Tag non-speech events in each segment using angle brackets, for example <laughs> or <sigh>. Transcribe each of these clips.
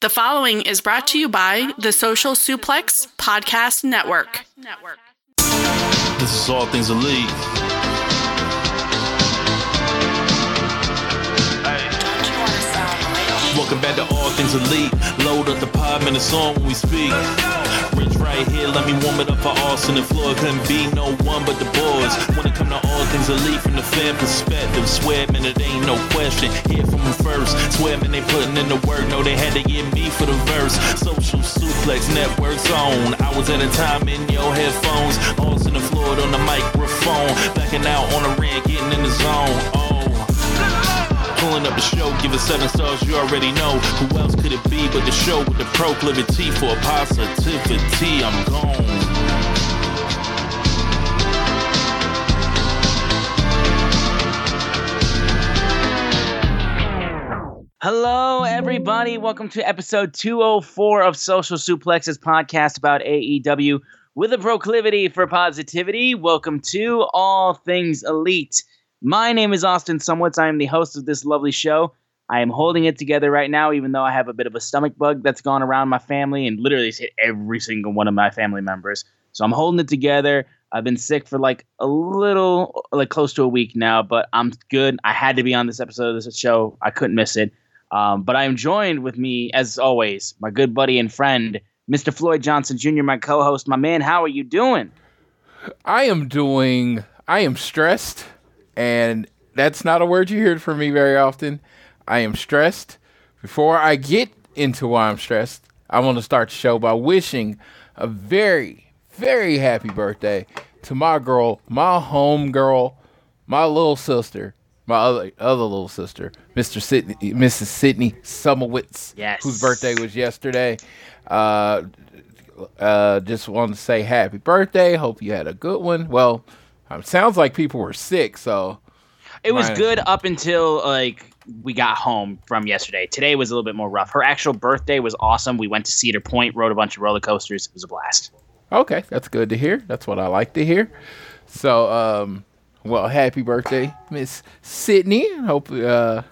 The following is brought to you by the Social Suplex Podcast Network. This is All Things Elite. Welcome back to All Things Elite. Load up the pod, man, it's on when we speak. Rich right here, let me warm it up for Austin and Floyd. Couldn't be no one but the boys. When it come to All Things Elite from the fan perspective, swear, man, it ain't no question. Hear from them first. Swear, man, they putting in the work. No, they had to get me for the verse. Social Suplex Network's on. Hours at a time in your headphones. Austin and Floyd on the microphone. Backing out on the rant, getting in the zone. Oh. Pulling up the show, give it seven stars, you already know. Who else could it be but the show with the proclivity for positivity? I'm gone. Hello, everybody. Welcome to episode 204 of Social Suplex's podcast about AEW with a proclivity for positivity. Welcome to All Things Elite. My name is Austin Szumowicz. I am the host of this lovely show. I am holding it together right now, even though I have a bit of a stomach bug that's gone around my family and literally hit every single one of my family members. So I'm holding it together. I've been sick for like a little, like close to a week now, but I'm good. I had to be on this episode of this show. I couldn't miss it. Um, but I am joined with me, as always, my good buddy and friend, Mr. Floyd Johnson Jr., my co host. My man, how are you doing? I am doing, I am stressed, and that's not a word you hear from me very often. I am stressed. Before I get into why I'm stressed, I want to start the show by wishing a very, very happy birthday to my girl, my home girl, my little sister, my other other little sister, Mr. Sydney, Mrs. Sydney Szumowicz, Yes. whose birthday was yesterday. Uh, uh, just wanted to say happy birthday. Hope you had a good one. Well, it sounds like people were sick, so It was good up until like we got home from yesterday. Today was a little bit more rough. Her actual birthday was awesome. We went to Cedar Point, rode a bunch of roller coasters. It was a blast. Okay, that's good to hear. That's what I like to hear. So, um, well, happy birthday, Miss Sydney. Hope. Uh,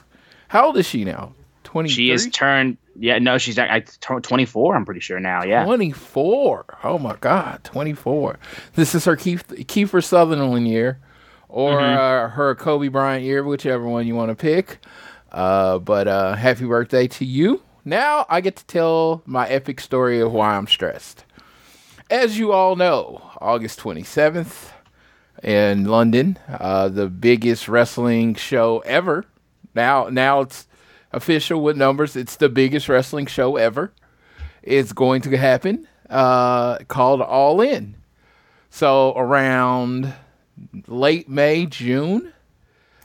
how old is she now? Twenty. She is turned. Yeah, no, she's I, turned 24. I'm pretty sure now. Yeah. Twenty-four. Oh my God, twenty-four. This is her Keith, Kiefer Sutherland year, or uh, her Kobe Bryant year, whichever one you want to pick. Uh, but uh, happy birthday to you. Now I get to tell my epic story of why I'm stressed. As you all know, August 27th in London, uh, the biggest wrestling show ever. Now, now it's official with numbers. It's the biggest wrestling show ever. It's going to happen. Uh, called All In. So around late May, June,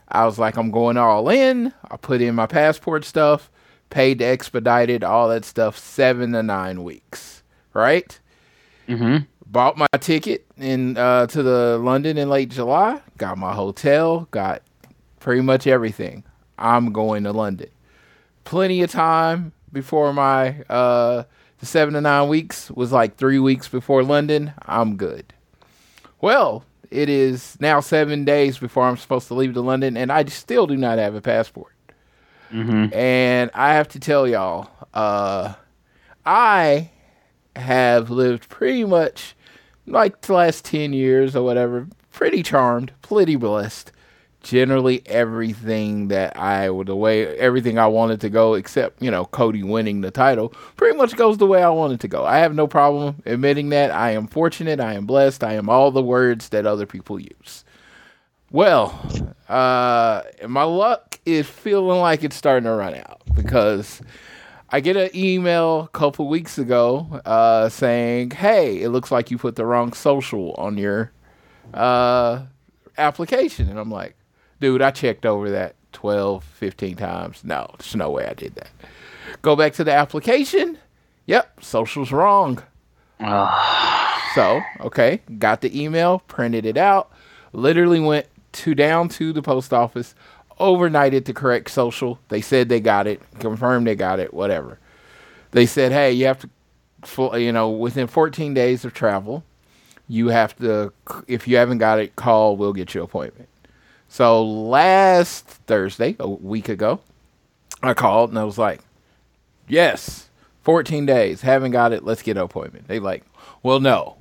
I was like, I'm going all in. I put in my passport stuff, paid to expedite all that stuff, seven to nine weeks, right? Mm-hmm. bought my ticket in uh, to the London in late July. Got my hotel. Got pretty much everything. I'm going to London. Plenty of time before my uh, the seven to nine weeks was like three weeks before London. I'm good. Well, it is now seven days before I'm supposed to leave to London, and I still do not have a passport. And I have to tell y'all, uh, I have lived pretty much like the last 10 years or whatever, pretty charmed, pretty blessed. Generally, everything that I would, the way everything I wanted to go, except, you know, Cody winning the title, pretty much goes the way I wanted to go. I have no problem admitting that. I am fortunate. I am blessed. I am all the words that other people use. Well, uh, my luck is feeling like it's starting to run out because I get an email a couple weeks ago uh, saying, "Hey, it looks like you put the wrong social on your uh, application," and I'm like, "Dude, I checked over that 12, 15 times. No, there's no way I did that." Go back to the application. Yep, social's wrong. <sighs> So, okay, got the email, printed it out, literally went to down to the post office, overnighted the correct social. They said they got it, confirmed they got it, whatever. They said, hey, you have to, you know, within 14 days of travel, you have to, if you haven't got it, call, we'll get you an appointment. So last Thursday, a week ago, I called and I was like, yes, 14 days. Haven't got it. Let's get an appointment. They like, well, no.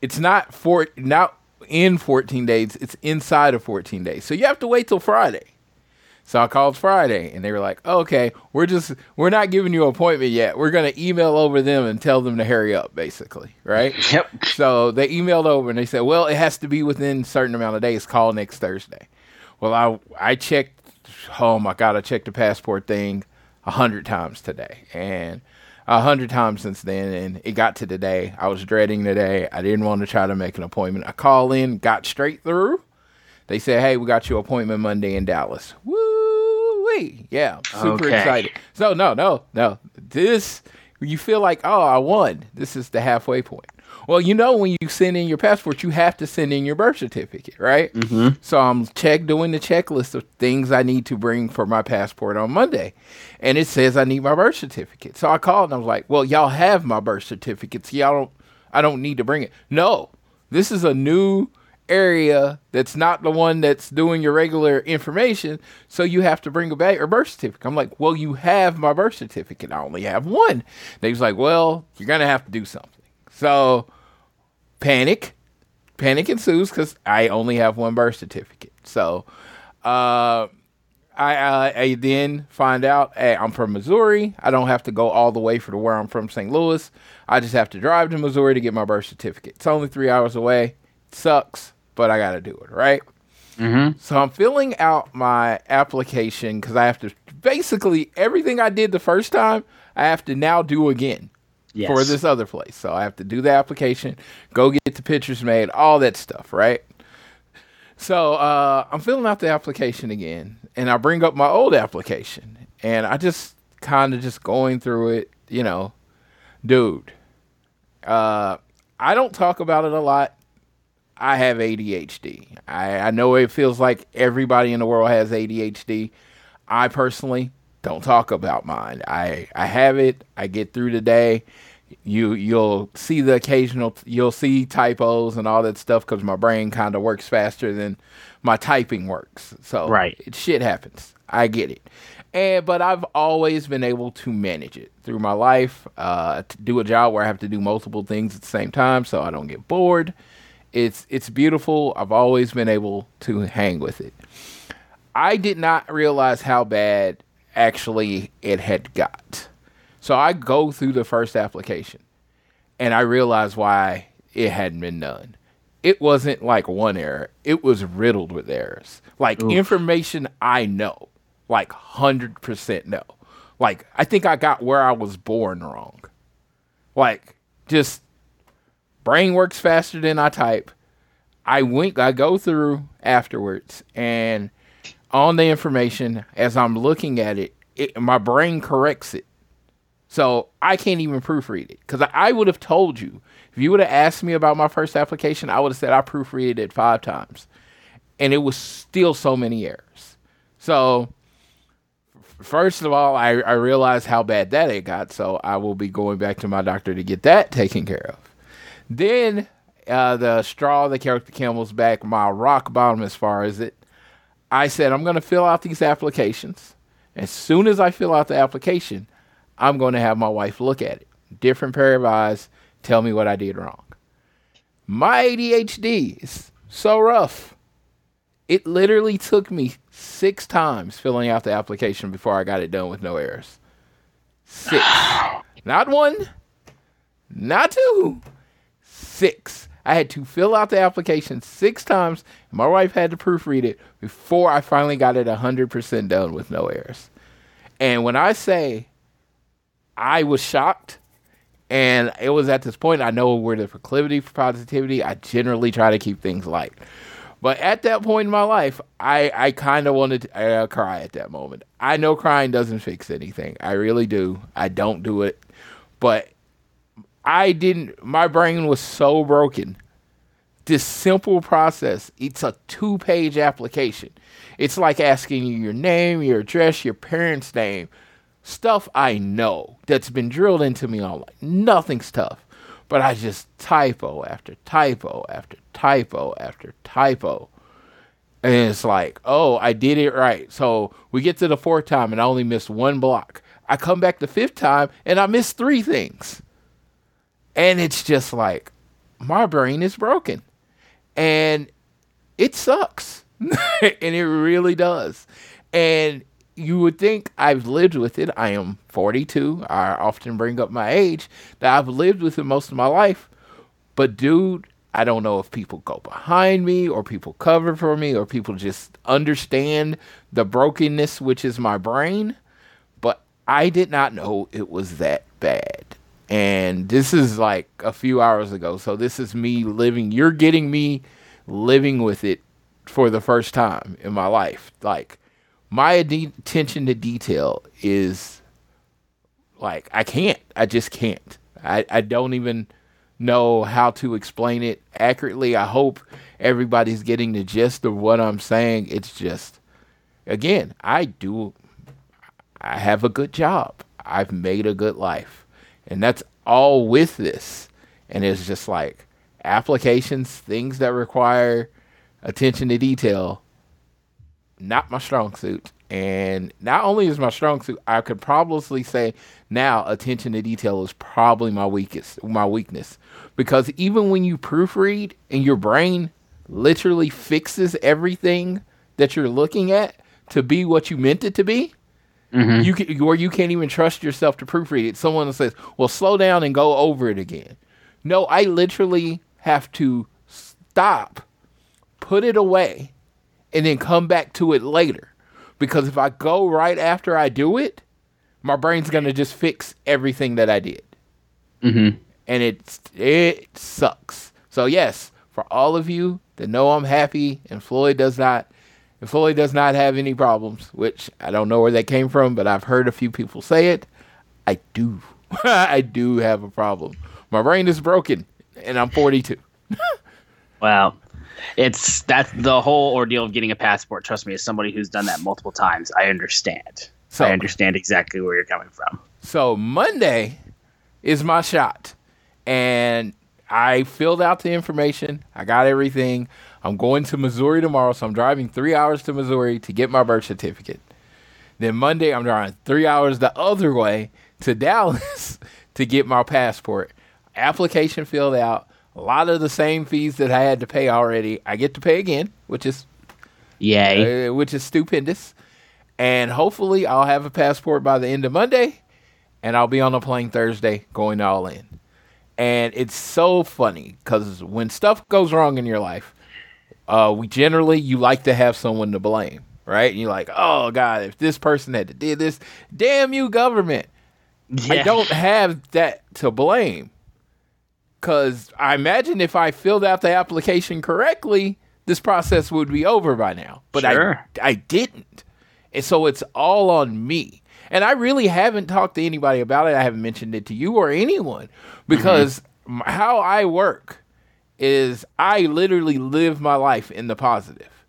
It's not for not in 14 days. It's inside of 14 days. So you have to wait till Friday. So I called Friday and they were like, okay, we're just, we're not giving you an appointment yet. We're going to email over them and tell them to hurry up, basically. Right. <laughs> Yep. So they emailed over and they said, well, it has to be within a certain amount of days. Call next Thursday. Well, I, I checked, oh my God, I checked the passport thing a hundred times today and a hundred times since then. And it got to today. I was dreading today. I didn't want to try to make an appointment. I call in, got straight through. They said, hey, we got your appointment Monday in Dallas. Woo! Yeah, super Okay. excited. So no, no, no. This you feel like, oh, I won. This is the halfway point. Well, you know, when you send in your passport, you have to send in your birth certificate, right? Mm-hmm. So I'm check doing the checklist of things I need to bring for my passport on Monday, and it says I need my birth certificate. So I called and I was like, "Well, y'all have my birth certificates. Y'all don't. I don't need to bring it. No, this is a new area that's not the one that's doing your regular information. So you have to bring a back or birth certificate. I'm like, well, you have my birth certificate. I only have one. They was like, well, you're gonna have to do something. So panic, panic ensues because I only have one birth certificate. So uh, I, I then find out hey, I'm from Missouri. I don't have to go all the way for to where I'm from, St. Louis. I just have to drive to Missouri to get my birth certificate. It's only three hours away. sucks, but I got to do it, right? Mm-hmm. So I'm filling out my application because I have to basically everything I did the first time, I have to now do again Yes. for this other place. So I have to do the application, go get the pictures made, all that stuff, right? So uh, I'm filling out the application again, and I bring up my old application, and I just kind of just going through it, you know, dude. Uh, I don't talk about it a lot. I have ADHD. I, I know it feels like everybody in the world has ADHD. I personally don't talk about mine. I, I have it. I get through the day. You you'll see the occasional you'll see typos and all that stuff because my brain kind of works faster than my typing works. So Right. it, shit happens. I get it. And but I've always been able to manage it through my life. Uh, to do a job where I have to do multiple things at the same time, so I don't get bored. It's it's beautiful. I've always been able to hang with it. I did not realize how bad actually it had got. So I go through the first application and I realize why it hadn't been done. It wasn't like one error, it was riddled with errors. Like information I know, like 100% know. Like, I think I got where I was born wrong. Like, just brain works faster than I type. I went I go through afterwards and on the information as I'm looking at it, it my brain corrects it. So I can't even proofread it because I, I would have told you if you would have asked me about my first application, I would have said I proofread it five times, and it was still so many errors. So first of all, I, I realized how bad that it got, so I will be going back to my doctor to get that taken care of. Then uh, the straw that carried the camel's back, my rock bottom as far as it. I said I'm going to fill out these applications. As soon as I fill out the application, I'm going to have my wife look at it. Different pair of eyes, tell me what I did wrong. My ADHD is so rough. It literally took me six times filling out the application before I got it done with no errors. Six. Not one, not two, six. I had to fill out the application six times. And my wife had to proofread it before I finally got it 100% done with no errors. And when I say I was shocked, and it was at this point I know where the proclivity for positivity. I generally try to keep things light. But at that point in my life, I, I kind of wanted to uh, cry at that moment. I know crying doesn't fix anything. I really do. I don't do it. But I didn't, my brain was so broken. This simple process, it's a two page application. It's like asking you your name, your address, your parents' name, stuff I know that's been drilled into me all life. Nothing's tough. But I just typo after typo after typo after typo. And it's like, oh, I did it right. So we get to the fourth time and I only missed one block. I come back the fifth time and I miss three things. And it's just like, my brain is broken. And it sucks. <laughs> and it really does. And you would think I've lived with it. I am 42. I often bring up my age that I've lived with it most of my life. But, dude, I don't know if people go behind me or people cover for me or people just understand the brokenness, which is my brain. But I did not know it was that bad. And this is like a few hours ago. So this is me living. You're getting me living with it for the first time in my life. Like, my attention to detail is like, I can't. I just can't. I, I don't even know how to explain it accurately. I hope everybody's getting the gist of what I'm saying. It's just, again, I do, I have a good job. I've made a good life. And that's all with this. And it's just like applications, things that require attention to detail, not my strong suit. And not only is my strong suit, I could probably say now attention to detail is probably my weakest, my weakness. Because even when you proofread and your brain literally fixes everything that you're looking at to be what you meant it to be, mm-hmm. you can, or you can't even trust yourself to proofread it. Someone says, "Well, slow down and go over it again." No, I literally have to stop, put it away, and then come back to it later. Because if I go right after I do it, my brain's gonna just fix everything that I did. Mm-hmm and it's it sucks. So yes, for all of you that know I'm happy and Floyd does not, and Floyd does not have any problems, which I don't know where that came from, but I've heard a few people say it. I do, <laughs> I do have a problem. My brain is broken, and I'm 42. <laughs> wow, it's that's the whole ordeal of getting a passport. Trust me, as somebody who's done that multiple times, I understand. So, I understand exactly where you're coming from. So Monday is my shot and I filled out the information. I got everything. I'm going to Missouri tomorrow, so I'm driving three hours to Missouri to get my birth certificate. Then Monday, I'm driving three hours the other way to Dallas <laughs> to get my passport. Application filled out. A lot of the same fees that I had to pay already. I get to pay again, which is yay, uh, which is stupendous. And hopefully, I'll have a passport by the end of Monday, and I'll be on a plane Thursday going all in. And it's so funny because when stuff goes wrong in your life, uh, we generally you like to have someone to blame, right? And you're like, oh God, if this person had to did this, damn you, government. Yeah. I don't have that to blame. Cause I imagine if I filled out the application correctly, this process would be over by now. But sure. I I didn't. And so it's all on me. And I really haven't talked to anybody about it. I haven't mentioned it to you or anyone because mm-hmm. how I work is I literally live my life in the positive.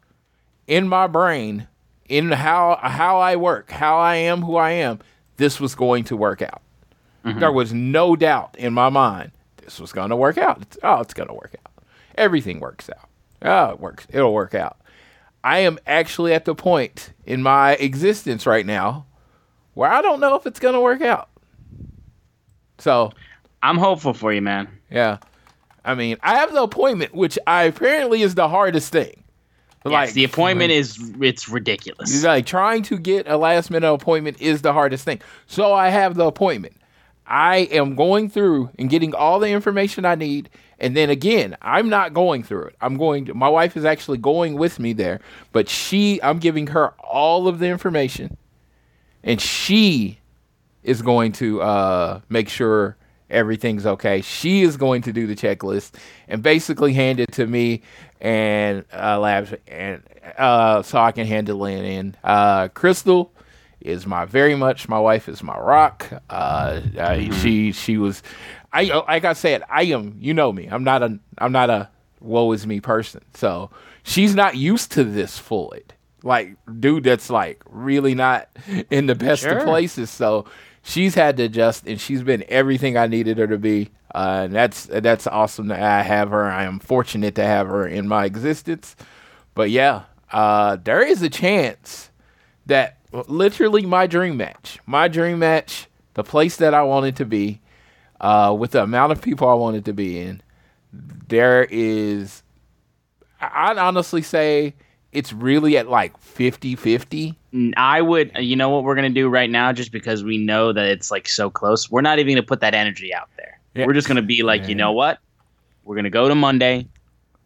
In my brain, in how how I work, how I am who I am, this was going to work out. Mm-hmm. There was no doubt in my mind this was going to work out. It's, oh, it's going to work out. Everything works out. Oh, it works. It'll work out. I am actually at the point in my existence right now where I don't know if it's going to work out. So I'm hopeful for you, man. Yeah. I mean, I have the appointment, which I apparently is the hardest thing. Yes, like the appointment is it's ridiculous. Like trying to get a last minute appointment is the hardest thing. So I have the appointment. I am going through and getting all the information I need. And then again, I'm not going through it. I'm going to, my wife is actually going with me there, but she, I'm giving her all of the information and she is going to uh, make sure everything's okay. She is going to do the checklist and basically hand it to me and uh, labs and uh, so I can hand it in. Uh, Crystal is my very much my wife is my rock. Uh, mm-hmm. she she was I like I said I am you know me. I'm not a I'm not a woe is me person. So she's not used to this Floyd like dude that's like really not in the best sure. of places. So she's had to adjust, and she's been everything I needed her to be. Uh, and that's that's awesome that I have her. I am fortunate to have her in my existence. But yeah, uh, there is a chance that literally my dream match. My dream match, the place that I wanted to be, uh, with the amount of people I wanted to be in. There is, I'd honestly say it's really at like 50 50. Mm, N- I would, you know what we're gonna do right now, just because we know that it's like so close. We're not even gonna put that energy out there. Yeah. We're just gonna be like, you know what? We're gonna go to Monday.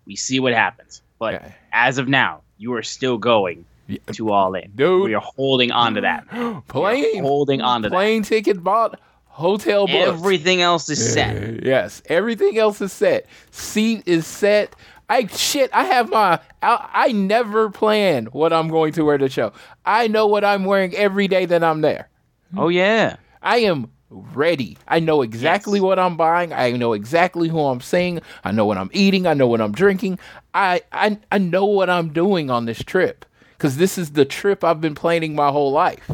We see what happens. But Yeah. as of now, you are still going Yeah. to all in. Dude. we are holding on to that. <gasps> Plane, holding on to that. plane ticket bought, hotel booked. Everything else is set. Yes, everything else is set. Seat is set. I shit. I have my. I, I never plan what I'm going to wear to show. I know what I'm wearing every day that I'm there. Oh yeah. I am ready. I know exactly Yes. what I'm buying. I know exactly who I'm seeing. I know what I'm eating. I know what I'm drinking. I I, I know what I'm doing on this trip because this is the trip I've been planning my whole life.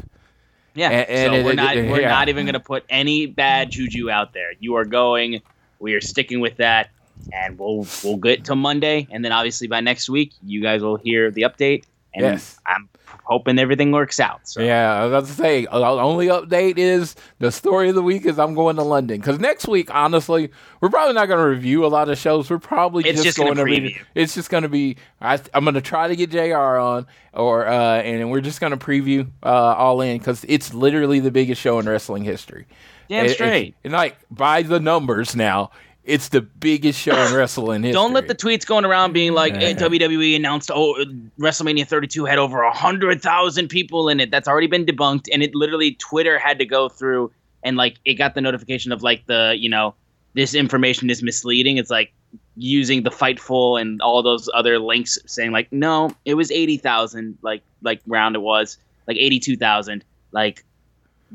Yeah. And- and so it- we're it- not we're yeah. not even gonna put any bad juju out there. You are going. We are sticking with that, and we'll we'll get to Monday, and then obviously by next week, you guys will hear the update. And Yes. I'm hoping everything works out. So Yeah, I was about to say, uh, the only update is the story of the week is I'm going to London. Because next week, honestly, we're probably not going to review a lot of shows. We're probably just, just going to review. It's just going to be, I, I'm going to try to get JR on, or uh, and we're just going to preview uh, All In because it's literally the biggest show in wrestling history. Damn it- straight. and like, by the numbers now, it's the biggest show in <coughs> wrestling history. Don't let the tweets going around being like WWE announced oh WrestleMania 32 had over a hundred thousand people in it. That's already been debunked, and it literally Twitter had to go through and like it got the notification of like the you know this information is misleading. It's like using the Fightful and all those other links saying like no, it was eighty thousand like like round it was like eighty two thousand. Like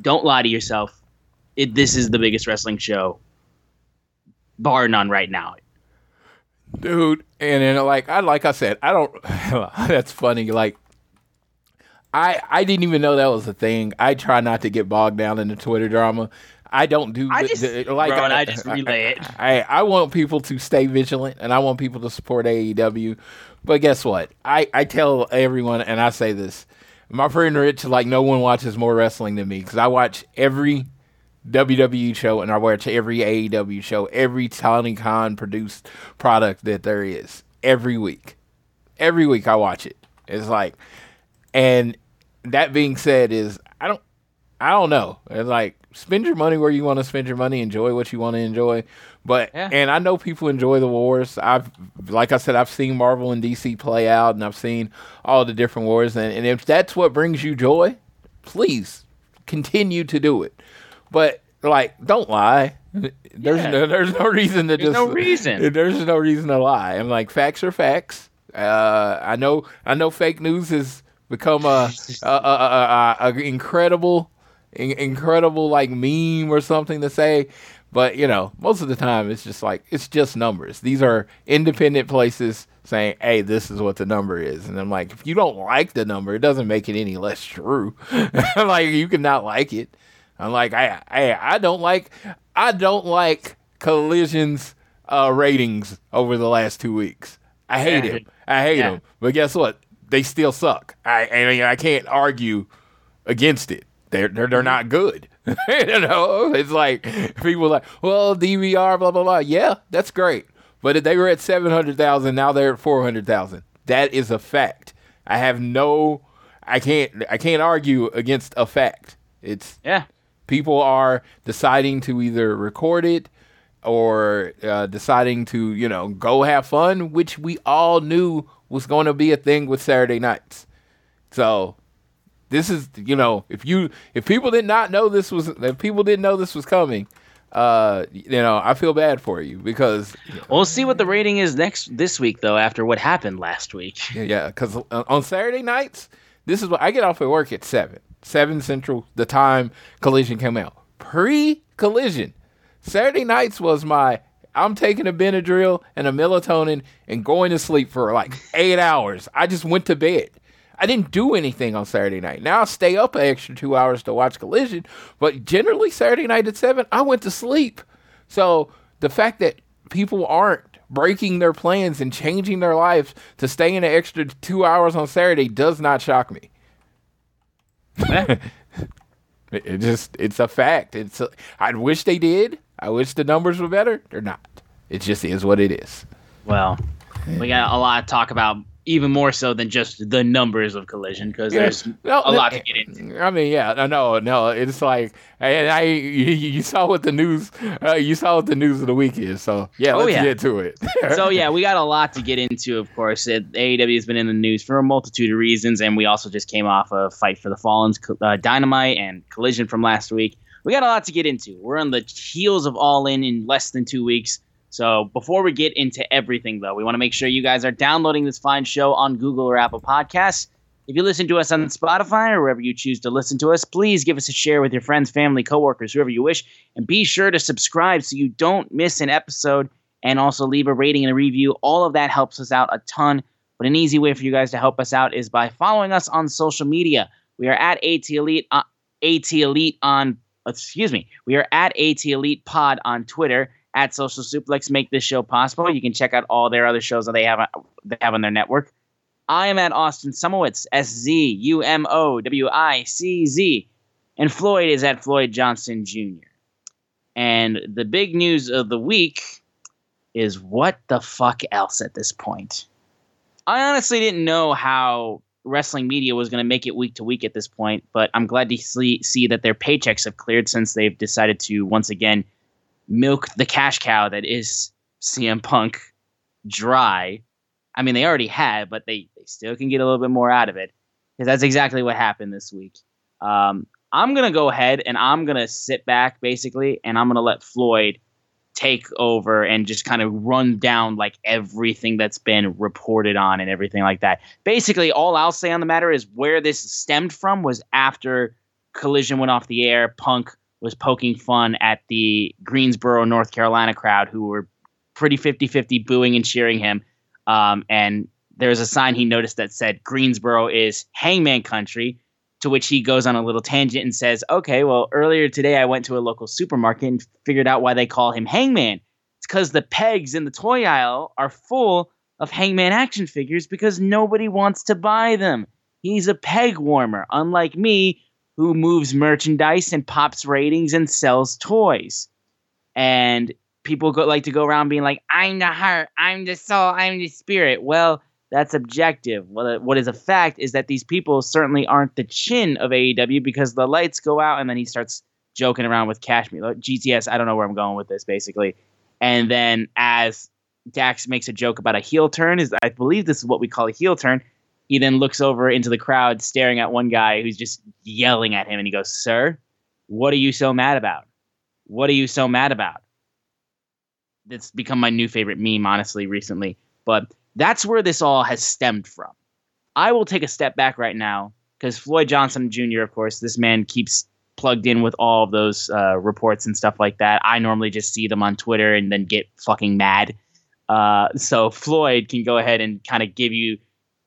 don't lie to yourself. It this is the biggest wrestling show, bar none right now. dude. And then like I like I said, I don't. <laughs> that's funny. Like I I didn't even know that was a thing. I try not to get bogged down in the Twitter drama. I don't do I just- the- like bro, and I just relay it. I, I want people to stay vigilant and I want people to support AEW. But guess what? I, I tell everyone and I say this. My friend Rich, like no one watches more wrestling than me because I watch every WWE show and I watch every AEW show, every Tony Khan produced product that there is every week. Every week I watch it. It's like, and that being said, is I don't, I don't know. It's like spend your money where you want to spend your money, enjoy what you want to enjoy. But Yeah. and I know people enjoy the wars. I've, like I said, I've seen Marvel and DC play out, and I've seen all the different wars. And, and if that's what brings you joy, please continue to do it. But like, don't lie. There's Yeah. no, there's no reason to There's just no reason. There's no reason to lie. I'm like, facts are facts. Uh, I know I know fake news has become a, <laughs> a, a, a, a, a incredible, in, incredible like meme or something to say. But you know, most of the time it's just like it's just numbers. These are independent places saying, "Hey, this is what the number is," and I'm like, if you don't like the number, it doesn't make it any less true. <laughs> like you cannot like it. I'm like, I, I, I don't like, I don't like Collision's uh, ratings over the last two weeks. I hate Yeah. him. I hate Yeah. him. But guess what? They still suck. I, I mean, I can't argue against it. They're they're, they're not good. <laughs> you know, it's like people are like, well, DVR, blah blah blah. Yeah, that's great. But if they were at seven hundred thousand, now they're at four hundred thousand. That is a fact. I have no, I can't, I can't argue against a fact. It's Yeah. People are deciding to either record it or uh, deciding to you know go have fun which we all knew was going to be a thing with saturday nights so this is you know if you if people did not know this was if people didn't know this was coming uh you know i feel bad for you because We'll see what the rating is next this week though after what happened last week. Yeah, because on Saturday nights, this is what I get off at work at seven, seven central. The time Collision came out, pre-Collision, Saturday nights was my. I'm taking a Benadryl and a melatonin and going to sleep for like eight hours. I just went to bed. I didn't do anything on Saturday night. Now I stay up an extra two hours to watch Collision, but generally Saturday night at seven, I went to sleep. So the fact that people aren't breaking their plans and changing their lives to stay in an extra two hours on Saturday does not shock me. <laughs> It, just it's a fact. It's a, I wish they did. I wish the numbers were better. They're not. It just is what it is. well, we got a lot to talk about, even more so than just the numbers of collision, because there's No, a lot to get into. I mean, yeah, no, no, no. It's like, and I, you, <laughs> you saw what the news, uh, you saw what the news of the week is. So yeah, Oh, let's yeah. get to it. <laughs> so yeah, we got a lot to get into. Of course, it, AEW has been in the news for a multitude of reasons, and we also just came off a fight for the Fallen's uh, Dynamite and Collision from last week. We got a lot to get into. We're on the heels of All In in less than two weeks. So before we get into everything, though, we want to make sure you guys are downloading this fine show on Google or Apple Podcasts. If you listen to us on Spotify or wherever you choose to listen to us, please give us a share with your friends, family, coworkers, whoever you wish, and be sure to subscribe so you don't miss an episode and also leave a rating and a review. All of that helps us out a ton. But an easy way for you guys to help us out is by following us on social media. We are at AT Elite, uh, AT Elite on, excuse me, we are at AT Elite Pod on Twitter. At Social Suplex make this show possible. You can check out all their other shows that they have they have on their network. I am at Austin Szumowicz, S Z U M O W I C Z, and Floyd is at Floyd Johnson Jr. And the big news of the week is what the fuck else at this point? I honestly didn't know how wrestling media was going to make it week to week at this point, but I'm glad to see, see that their paychecks have cleared since they've decided to once again milk the cash cow that is CM Punk dry. I mean, they already had, but they, they still can get a little bit more out of it because that's exactly what happened this week. Um, I'm going to go ahead and I'm going to sit back basically, and I'm going to let Floyd take over and just kind of run down like everything that's been reported on and everything like that. Basically, all I'll say on the matter is where this stemmed from was after Collision went off the air, Punk was poking fun at the Greensboro, North Carolina crowd who were pretty 50 50 booing and cheering him. Um, and there's a sign he noticed that said Greensboro is hangman country, to which he goes on a little tangent and says, Okay, well, earlier today I went to a local supermarket and figured out why they call him hangman. It's because the pegs in the toy aisle are full of hangman action figures because nobody wants to buy them. He's a peg warmer, unlike me, who moves merchandise and pops ratings and sells toys. And people go like to go around being like, "I'm the heart, I'm the soul, I'm the spirit." Well, that's objective. Well, uh, what is a fact is that these people certainly aren't the chin of AEW because the lights go out and then he starts joking around with Cash Wheeler. Like, GTS, I don't know where I'm going with this basically. And then as Dax makes a joke about a heel turn, is I believe this is what we call a heel turn. He then looks over into the crowd, staring at one guy who's just yelling at him, and he goes, "Sir, what are you so mad about? What are you so mad about?" That's become my new favorite meme, honestly, recently. But that's where this all has stemmed from. I will take a step back right now because Floyd Johnson Jr., of course, this man keeps plugged in with all of those uh, reports and stuff like that. I normally just see them on Twitter and then get fucking mad. Uh, so Floyd can go ahead and kind of give you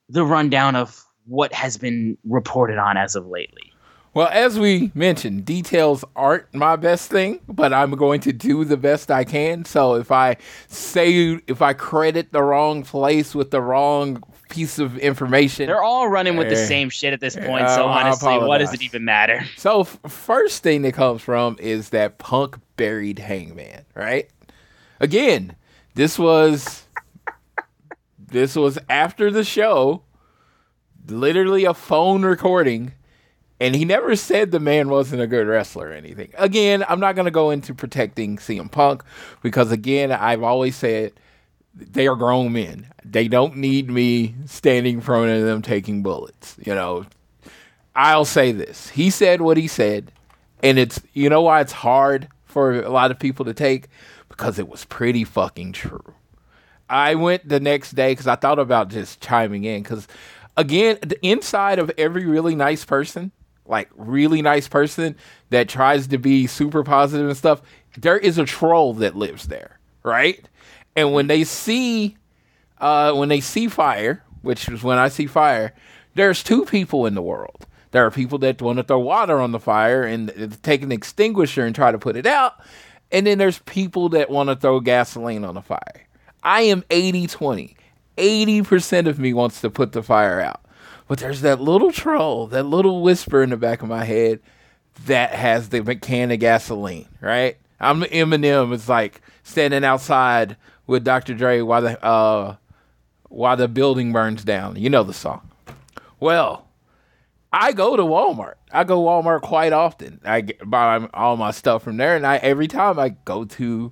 the rundown of what has been reported on as of lately. Well, as we mentioned, details aren't my best thing, but I'm going to do the best I can. So if I say, if I credit the wrong place with the wrong piece of information, They're all running with the Eh. same shit at this point. So Uh, I honestly, what does it even matter? So f- first thing that comes from is that Punk buried Hangman, right? Again, this was this was after the show, literally a phone recording, and he never said the man wasn't a good wrestler or anything. Again, I'm not going to go into protecting CM Punk because again, I've always said they are grown men. They don't need me standing in front of them taking bullets. You know, I'll say this. He said what he said, and it's you know why it's hard for a lot of people to take because it was pretty fucking true. I went the next day because I thought about just chiming in because again, the inside of every really nice person, like really nice person that tries to be super positive and stuff, there is a troll that lives there, right? And when they see uh, when they see fire, which is when I see fire, there's two people in the world. There are people that want to throw water on the fire and take an extinguisher and try to put it out. And then there's people that want to throw gasoline on the fire. I am 80 20. 80% of me wants to put the fire out. But there's that little troll, that little whisper in the back of my head that has the can of gasoline, right? I'm Eminem. It's like standing outside with Dr. Dre while the uh, while the building burns down. You know the song. Well, I go to Walmart. I go Walmart quite often. I buy all my stuff from there, and I every time I go to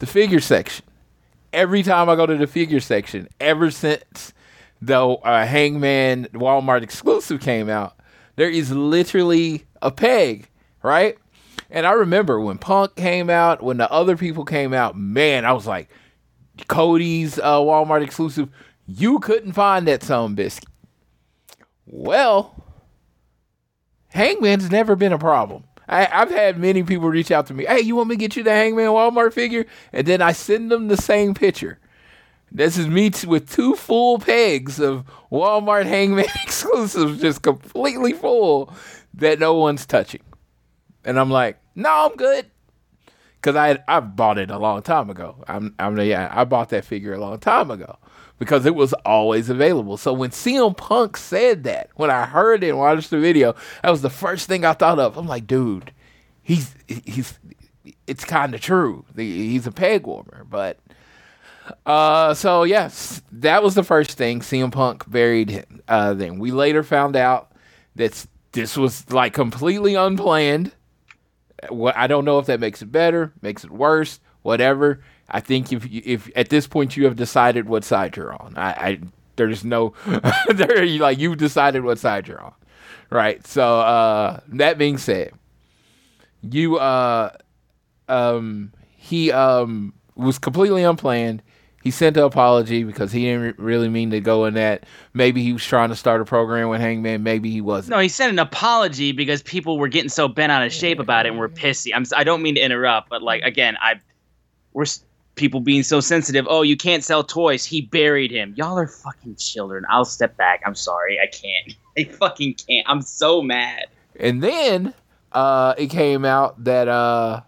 the figure section. Every time I go to the figure section, ever since the uh, Hangman Walmart exclusive came out, there is literally a peg, right? And I remember when Punk came out, when the other people came out, man, I was like, Cody's uh, Walmart exclusive, you couldn't find that some biscuit. Well, Hangman's never been a problem. I, have had many people reach out to me. Hey, you want me to get you the Hangman Walmart figure? And then I send them the same picture. This is me t- with two full pegs of Walmart Hangman <laughs> exclusives, just completely full that no one's touching. And I'm like, no, I'm good. Cause I I bought it a long time ago. I'm I'm yeah, I bought that figure a long time ago because it was always available. So when CM Punk said that, when I heard it and watched the video, that was the first thing I thought of. I'm like, dude, he's he's it's kind of true. He's a peg warmer, but uh, so yes, that was the first thing. CM Punk buried him. Uh, then we later found out that this was like completely unplanned what I don't know if that makes it better, makes it worse, whatever. I think if if at this point you have decided what side you're on, I, I there's no <laughs> there like you've decided what side you're on, right? So uh, that being said, you uh um he um was completely unplanned he sent an apology because he didn't really mean to go in that. Maybe he was trying to start a program with Hangman. Maybe he wasn't. No, he sent an apology because people were getting so bent out of shape about it and were pissy. I'm. I don't mean to interrupt, but like again, I we're people being so sensitive. Oh, you can't sell toys. He buried him. Y'all are fucking children. I'll step back. I'm sorry. I can't. <laughs> I fucking can't. I'm so mad. And then uh, it came out that uh,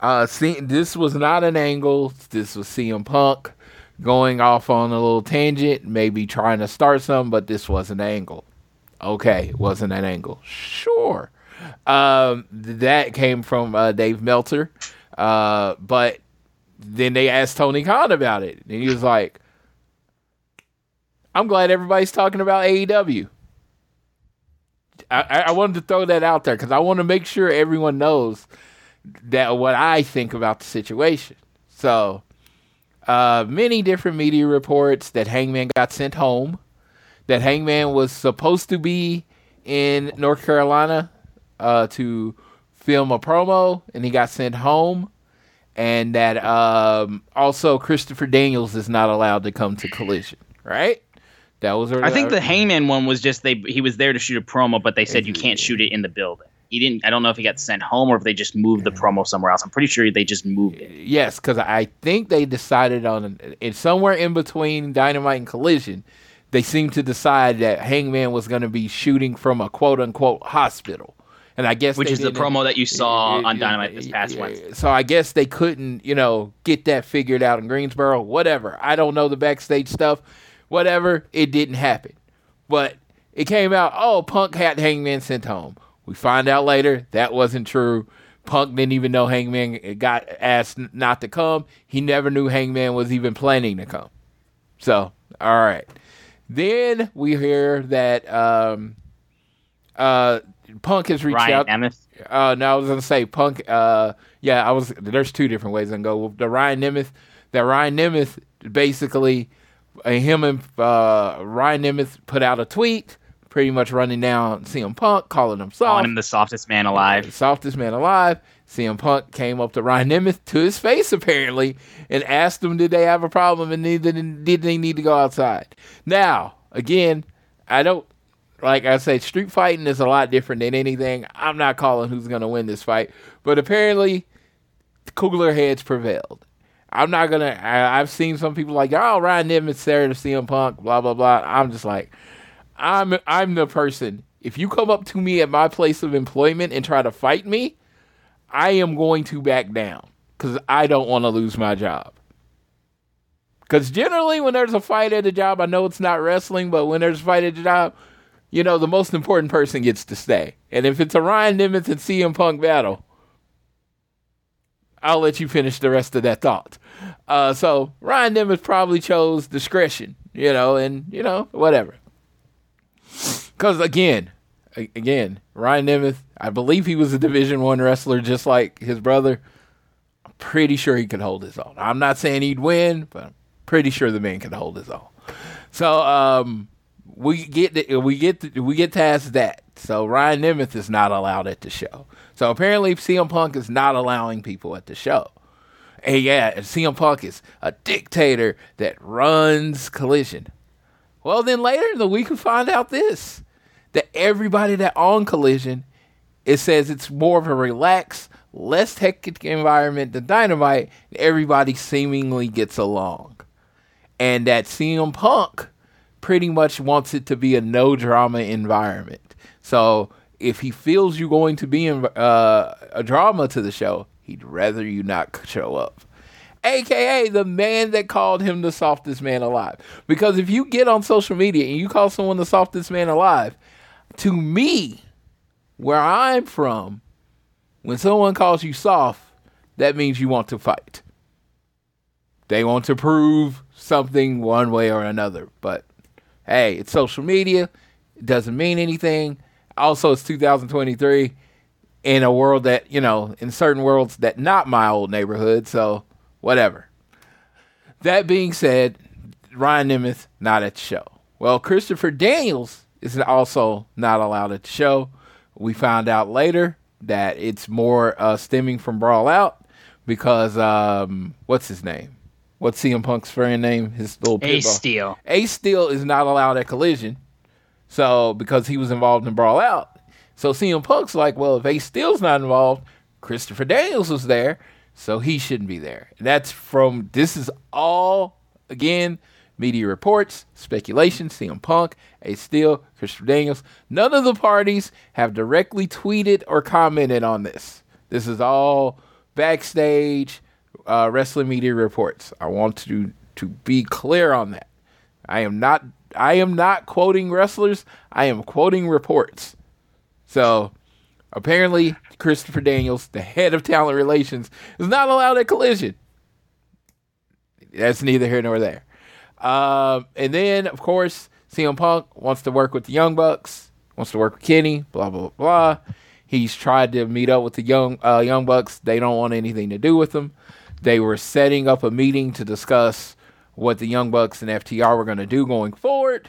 uh, see, this was not an angle. This was CM Punk going off on a little tangent, maybe trying to start something, but this was an angle. Okay, wasn't an angle. Sure. Um, that came from uh, Dave Meltzer. Uh, but then they asked Tony Khan about it, and he was like, I'm glad everybody's talking about AEW. I, I wanted to throw that out there because I want to make sure everyone knows that what I think about the situation. So, uh, many different media reports that Hangman got sent home, that Hangman was supposed to be in North Carolina uh, to film a promo, and he got sent home, and that um, also Christopher Daniels is not allowed to come to Collision, right? That was. I think the Hangman one was just they he was there to shoot a promo, but they said you can't shoot it in the building he didn't. I don't know if he got sent home or if they just moved the promo somewhere else. I'm pretty sure they just moved it. Yes, because I think they decided on it somewhere in between Dynamite and Collision. They seemed to decide that Hangman was going to be shooting from a quote unquote hospital. And I guess which is the promo that you saw on Dynamite this past Wednesday. So I guess they couldn't, you know, get that figured out in Greensboro. Whatever. I don't know the backstage stuff. Whatever. It didn't happen. But it came out. Oh, Punk had Hangman sent home. We find out later that wasn't true. Punk didn't even know Hangman got asked not to come. He never knew Hangman was even planning to come. So, all right. Then we hear that um, uh, Punk has reached Ryan out. Nemeth. Uh, no, I was gonna say Punk. Uh, yeah, I was. There's two different ways I can go. The Ryan Nemeth. That Ryan Nemeth basically, uh, him and uh, Ryan Nemeth put out a tweet pretty much running down CM Punk, calling him soft. Calling him the softest man alive. The softest man alive. CM Punk came up to Ryan Nemeth to his face apparently and asked him, did they have a problem and did, did they need to go outside? Now, again, I don't like I say, street fighting is a lot different than anything. I'm not calling who's going to win this fight, but apparently, cooler heads prevailed. I'm not gonna. I, have seen some people like, oh, Ryan Nemeth's there to CM Punk, blah blah blah. I'm just like, I'm I'm the person. If you come up to me at my place of employment and try to fight me, I am going to back down because I don't want to lose my job. Because generally, when there's a fight at the job, I know it's not wrestling, but when there's a fight at the job, you know, the most important person gets to stay. And if it's a Ryan Nemeth and CM Punk battle, I'll let you finish the rest of that thought. Uh, so Ryan Nemeth probably chose discretion, you know, and you know whatever. Because again, again, Ryan Nemeth, I believe he was a Division One wrestler, just like his brother. I'm pretty sure he could hold his own. I'm not saying he'd win, but I'm pretty sure the man could hold his own. So um, we get we get we get past that. So Ryan Nemeth is not allowed at the show. So apparently CM Punk is not allowing people at the show. And yeah, CM Punk is a dictator that runs Collision. Well, then later in the week we find out this that everybody that on Collision, it says it's more of a relaxed, less hectic environment than Dynamite. Everybody seemingly gets along, and that CM Punk pretty much wants it to be a no drama environment. So if he feels you're going to be in uh, a drama to the show, he'd rather you not <laughs> show up. AKA the man that called him the softest man alive. Because if you get on social media and you call someone the softest man alive, to me, where I'm from, when someone calls you soft, that means you want to fight. They want to prove something one way or another. But hey, it's social media. It doesn't mean anything. Also it's 2023 in a world that you know in certain worlds that not my old neighborhood so whatever. That being said ryan nemeth not at the show. Well christopher daniels is also not allowed at the show. We found out later that it's more uh, stemming from brawl out because um, what's his name what's CM Punk's friend name? His little Ace Steel. Ace Steel is not allowed at Collision. So because he was involved in Brawl Out, so CM Punk's like, well, if Ace Steel's not involved, Christopher Daniels was there, so he shouldn't be there. That's from this is all again media reports, speculation. CM Punk, Ace Steel, Christopher Daniels. None of the parties have directly tweeted or commented on this. This is all backstage uh, wrestling media reports. I want to to be clear on that. I am not I am not quoting wrestlers. I am quoting reports. So apparently, Christopher Daniels, the head of talent relations, is not allowed at Collision. That's neither here nor there. Um, and then, of course, CM Punk wants to work with the Young Bucks, wants to work with Kenny, blah blah blah. He's tried to meet up with the young uh, Young Bucks. They don't want anything to do with him. They were setting up a meeting to discuss what the Young Bucks and FTR were going to do going forward.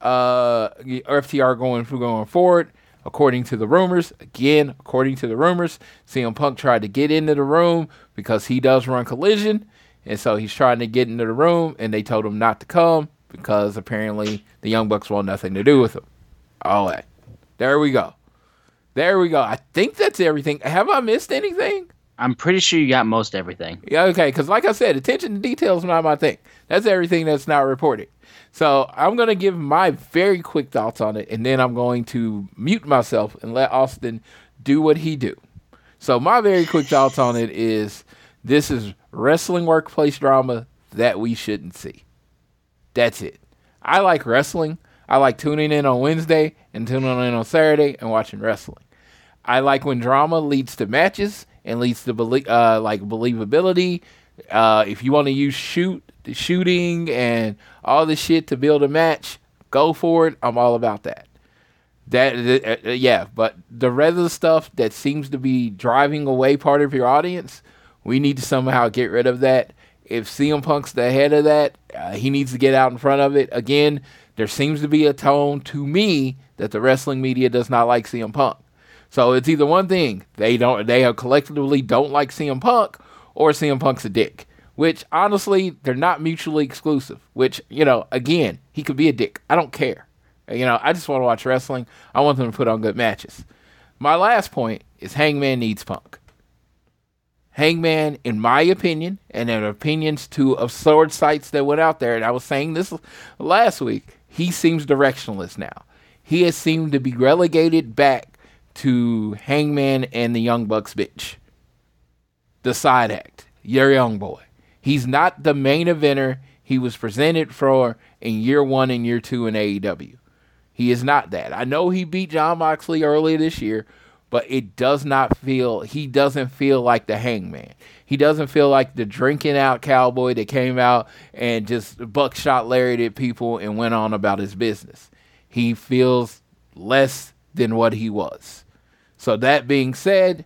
Uh, FTR going going forward, according to the rumors. Again, according to the rumors, CM Punk tried to get into the room because he does run Collision, and so he's trying to get into the room, and they told him not to come because apparently the Young Bucks want nothing to do with him. All right, there we go. There we go. I think that's everything. Have I missed anything? I'm pretty sure you got most everything. Yeah, okay. Because like I said, attention to detail is not my thing. That's everything that's not reported. So I'm going to give my very quick thoughts on it, and then I'm going to mute myself and let Austin do what he do. So my very quick thoughts on it is this is wrestling workplace drama that we shouldn't see. That's it. I like wrestling. I like tuning in on Wednesday and tuning in on Saturday and watching wrestling. I like when drama leads to matches and leads to belie- uh, like believability. Uh, if you want to use shoot shooting and all this shit to build a match, go for it. I'm all about that. That uh, uh, yeah, but the rest of the stuff that seems to be driving away part of your audience, we need to somehow get rid of that. If CM Punk's the head of that, uh, he needs to get out in front of it. Again, there seems to be a tone to me that the wrestling media does not like CM Punk. So it's either one thing they don't they collectively don't like CM Punk or CM Punk's a dick. Which honestly, they're not mutually exclusive. Which, you know, again, he could be a dick. I don't care. You know, I just want to watch wrestling. I want them to put on good matches. My last point is Hangman needs Punk. Hangman, in my opinion, and in opinions too of sword sites that went out there, and I was saying this last week, he seems directionless now. He has seemed to be relegated back to Hangman and the Young Bucks bitch. The side act. Your young boy. He's not the main eventer. he was presented for in year one and year two in AEW. He is not that. I know he beat Jon Moxley earlier this year, but it does not feel he doesn't feel like the hangman. He doesn't feel like the drinking out cowboy that came out and just buckshot lariat people and went on about his business. He feels less than what he was. So that being said,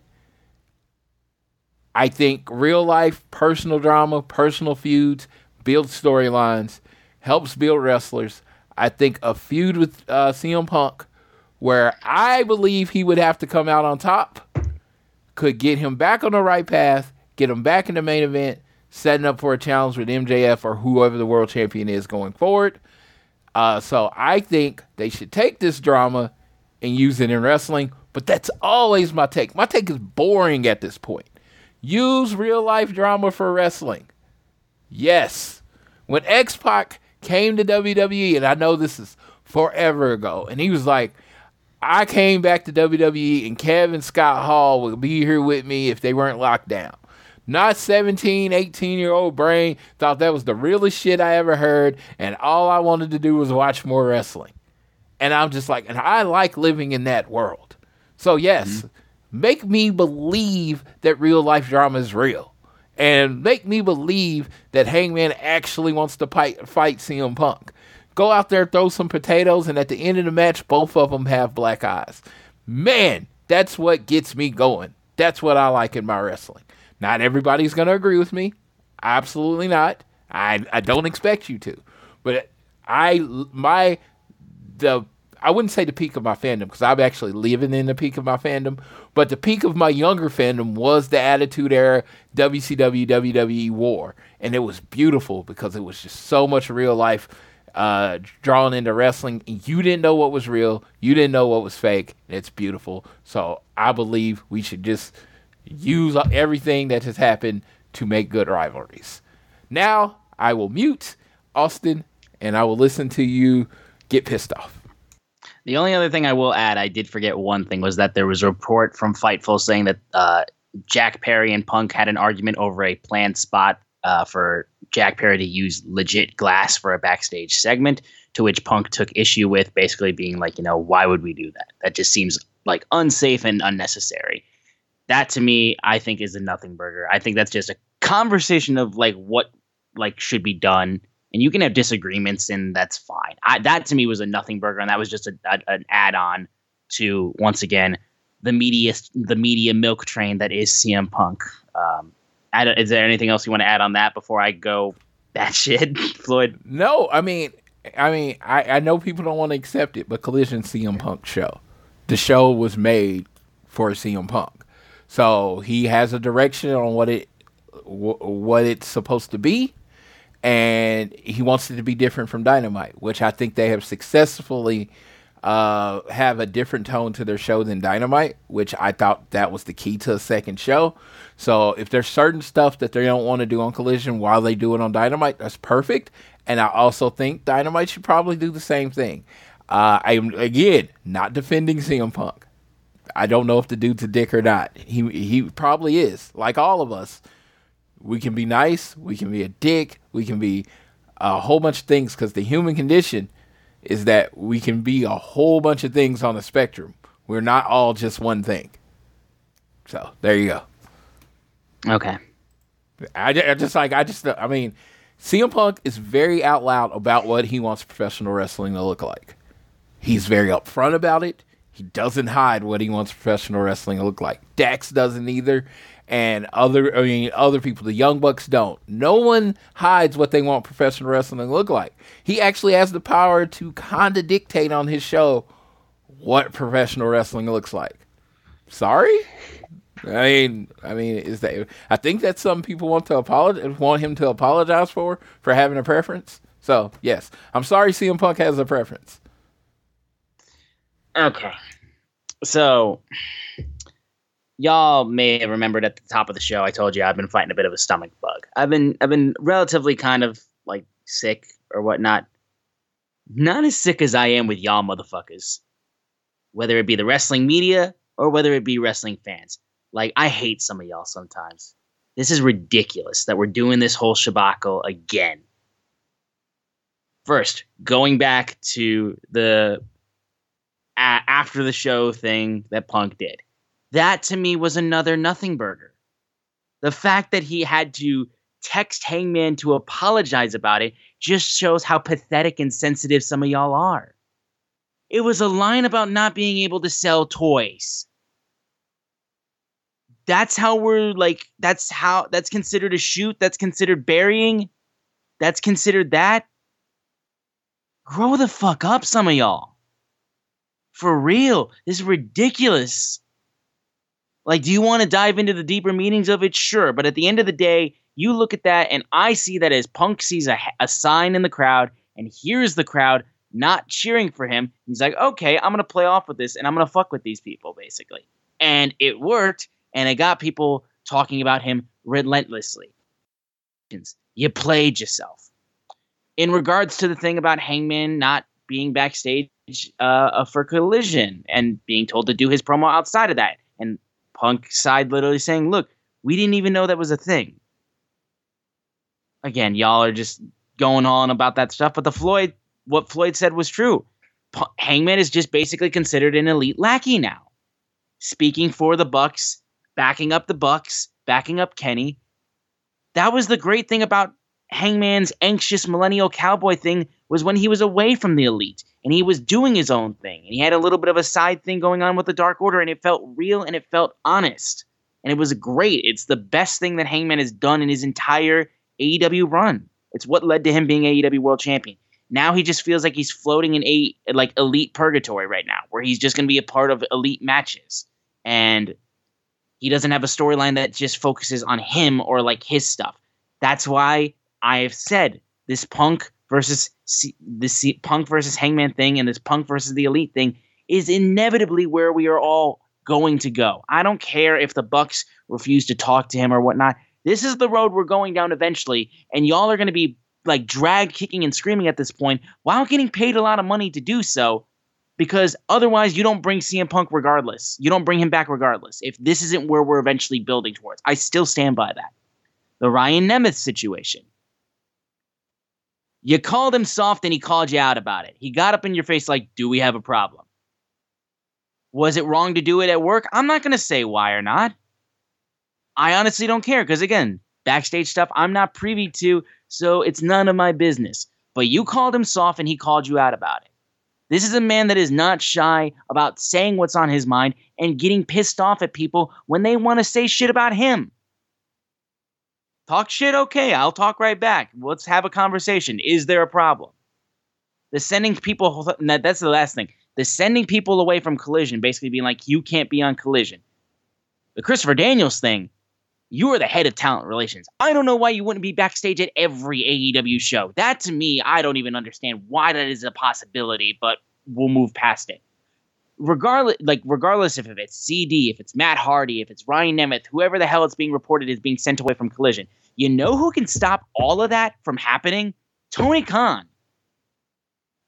I think real life personal drama, personal feuds, build storylines, helps build wrestlers. I think a feud with uh, CM Punk, where I believe he would have to come out on top, could get him back on the right path, get him back in the main event, setting up for a challenge with MJF or whoever the world champion is going forward. Uh, so I think they should take this drama and use it in wrestling, but that's always my take. My take is boring at this point. Use real life drama for wrestling. Yes. When X Pac came to WWE, and I know this is forever ago, and he was like, I came back to WWE and Kevin Scott Hall would be here with me if they weren't locked down. Not 17, 18 year old brain thought that was the realest shit I ever heard, and all I wanted to do was watch more wrestling. And I'm just like, and I like living in that world. So, yes, mm-hmm. make me believe that real life drama is real. And make me believe that Hangman actually wants to fight, fight CM Punk. Go out there, throw some potatoes, and at the end of the match, both of them have black eyes. Man, that's what gets me going. That's what I like in my wrestling. Not everybody's going to agree with me. Absolutely not. I, I don't expect you to. But I, my, the, I wouldn't say the peak of my fandom because I'm actually living in the peak of my fandom. But the peak of my younger fandom was the Attitude Era WCW WWE War. And it was beautiful because it was just so much real life uh, drawn into wrestling. You didn't know what was real. You didn't know what was fake. It's beautiful. So I believe we should just use everything that has happened to make good rivalries. Now I will mute Austin and I will listen to you get pissed off. The only other thing I will add, I did forget one thing, was that there was a report from Fightful saying that uh, Jack Perry and Punk had an argument over a planned spot uh, for Jack Perry to use legit glass for a backstage segment, to which Punk took issue with, basically being like, you know, why would we do that? That just seems like unsafe and unnecessary. That to me, I think is a nothing burger. I think that's just a conversation of like what like should be done, and you can have disagreements, and that's fine. I, that to me was a nothing burger, and that was just a, a, an add on to once again the media the media milk train that is CM Punk. Um, is there anything else you want to add on that before I go that shit, <laughs> Floyd? No, I mean, I mean, I, I know people don't want to accept it, but Collision CM Punk show, the show was made for CM Punk, so he has a direction on what it what it's supposed to be, and he wants it to be different from Dynamite, which I think they have successfully uh, have a different tone to their show than Dynamite, which I thought that was the key to a second show. So if there's certain stuff that they don't want to do on Collision while they do it on Dynamite, that's perfect. And I also think Dynamite should probably do the same thing. Uh, I'm again not defending CM Punk. I don't know if the dude's a dick or not. He he probably is. Like all of us, we can be nice, we can be a dick, we can be a whole bunch of things because the human condition is that we can be a whole bunch of things on the spectrum. We're not all just one thing. So there you go. Okay. I, I just like I just I mean, CM Punk is very out loud about what he wants professional wrestling to look like. He's very upfront about it. He doesn't hide what he wants professional wrestling to look like. Dax doesn't either and other I mean other people, the Young Bucks don't. No one hides what they want professional wrestling to look like. He actually has the power to kind of dictate on his show what professional wrestling looks like. Sorry? I mean, I mean, is that? I think that some people want to apologize, want him to apologize for for having a preference. So yes, I'm sorry. CM Punk has a preference. Okay, so y'all may have remembered at the top of the show, I told you I've been fighting a bit of a stomach bug. I've been I've been relatively kind of like sick or whatnot. Not as sick as I am with y'all motherfuckers. Whether it be the wrestling media or whether it be wrestling fans. Like I hate some of y'all sometimes. This is ridiculous that we're doing this whole shabacle again. First, going back to the a- after the show thing that Punk did. That to me was another nothing burger. The fact that he had to text Hangman to apologize about it just shows how pathetic and sensitive some of y'all are. It was a line about not being able to sell toys. That's how we're like, that's how, that's considered a shoot. That's considered burying. That's considered that. Grow the fuck up, some of y'all. For real. This is ridiculous. Like, do you want to dive into the deeper meanings of it? Sure. But at the end of the day, you look at that and I see that as Punk sees a, a sign in the crowd and hears the crowd not cheering for him. He's like, okay, I'm going to play off with this and I'm going to fuck with these people, basically. And it worked and it got people talking about him relentlessly. You played yourself. In regards to the thing about Hangman not being backstage uh, for Collision and being told to do his promo outside of that, and Punk side literally saying, "Look, we didn't even know that was a thing." Again, y'all are just going on about that stuff, but the Floyd, what Floyd said was true. Hangman is just basically considered an elite lackey now, speaking for the Bucks, backing up the Bucks, backing up Kenny. That was the great thing about Hangman's anxious millennial cowboy thing was when he was away from the elite and he was doing his own thing and he had a little bit of a side thing going on with the Dark Order and it felt real and it felt honest and it was great. It's the best thing that Hangman has done in his entire AEW run. It's what led to him being AEW World Champion. Now he just feels like he's floating in a like elite purgatory right now, where he's just going to be a part of elite matches, and he doesn't have a storyline that just focuses on him or like his stuff. That's why I have said this Punk versus C- this C- Punk versus Hangman thing and this Punk versus the Elite thing is inevitably where we are all going to go. I don't care if the Bucks refuse to talk to him or whatnot. This is the road we're going down eventually, and y'all are going to be like dragged kicking and screaming at this point while getting paid a lot of money to do so because otherwise you don't bring CM Punk regardless. You don't bring him back regardless. If this isn't where we're eventually building towards, I still stand by that. The Ryan Nemeth situation. You called him soft and he called you out about it. He got up in your face like, Do we have a problem? Was it wrong to do it at work? I'm not going to say why or not. I honestly don't care because, again, backstage stuff I'm not privy to, so it's none of my business. But you called him soft and he called you out about it. This is a man that is not shy about saying what's on his mind and getting pissed off at people when they want to say shit about him. Talk shit, okay, I'll talk right back. Let's have a conversation. Is there a problem? The sending people, that's the last thing. The sending people away from collision, basically being like, you can't be on collision. The Christopher Daniels thing, you are the head of talent relations. I don't know why you wouldn't be backstage at every AEW show. That to me, I don't even understand why that is a possibility, but we'll move past it. Regardless, like regardless if it's CD, if it's Matt Hardy, if it's Ryan Nemeth, whoever the hell it's being reported is being sent away from Collision, you know who can stop all of that from happening? Tony Khan.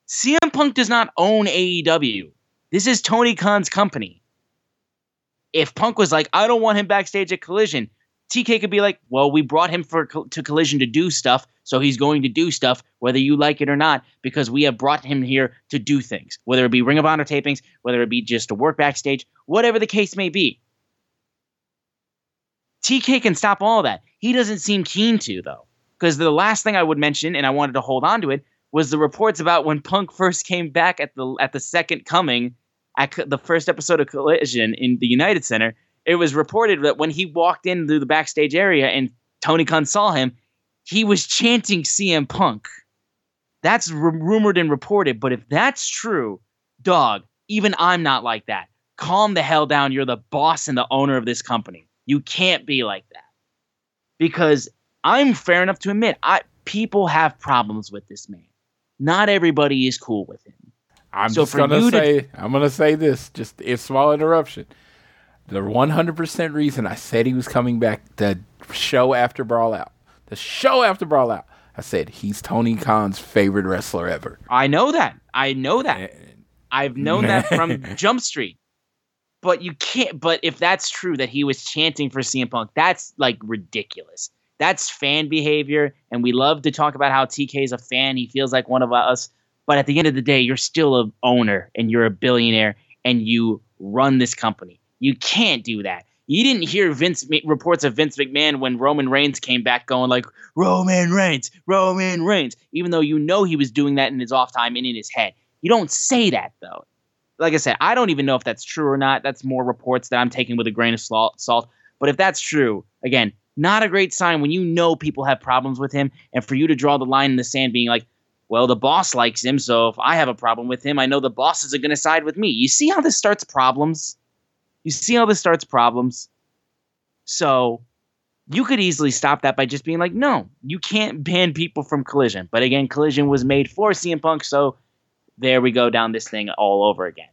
CM Punk does not own AEW. This is Tony Khan's company. If Punk was like, I don't want him backstage at Collision, TK could be like, well, we brought him for to Collision to do stuff, so he's going to do stuff whether you like it or not, because we have brought him here to do things, whether it be Ring of Honor tapings, whether it be just to work backstage, whatever the case may be. TK can stop all that. He doesn't seem keen to, though. Because the last thing I would mention, and I wanted to hold on to it, was the reports about when Punk <laughs> first came back at the at the second coming, at the first episode of Collision in the United Center. It was reported that when he walked into the backstage area and Tony Khan saw him, he was chanting CM Punk. That's r- rumored and reported, but if that's true, dog, even I'm not like that. Calm the hell down. You're the boss and the owner of this company. You can't be like that. Because I'm fair enough to admit, I people have problems with this man. Not everybody is cool with him. I'm So just gonna you to- say I'm gonna say this, just a small interruption. The 100% reason I said he was coming back the show after Brawl Out, the show after Brawl Out, I said he's Tony Khan's favorite wrestler ever. I know that. I know that. Eh. I've known that from <laughs> Jump Street. But you can't. But if that's true that he was chanting for CM Punk, that's like ridiculous. That's fan behavior, and we love to talk about how TK is a fan. He feels like one of us, but at the end of the day, you're still a owner and you're a billionaire and you run this company. You can't do that. You didn't hear Vince reports of Vince McMahon when Roman Reigns came back going like Roman Reigns, Roman Reigns, even though you know he was doing that in his off time and in his head. You don't say that though. Like I said, I don't even know if that's true or not. That's more reports that I'm taking with a grain of salt. But if that's true, again, not a great sign when you know people have problems with him and for you to draw the line in the sand being like, well, the boss likes him, so if I have a problem with him, I know the bosses are going to side with me. You see how this starts problems? You see how this starts problems? So you could easily stop that by just being like, no, you can't ban people from Collision. But again, Collision was made for CM Punk, so there we go down this thing all over again.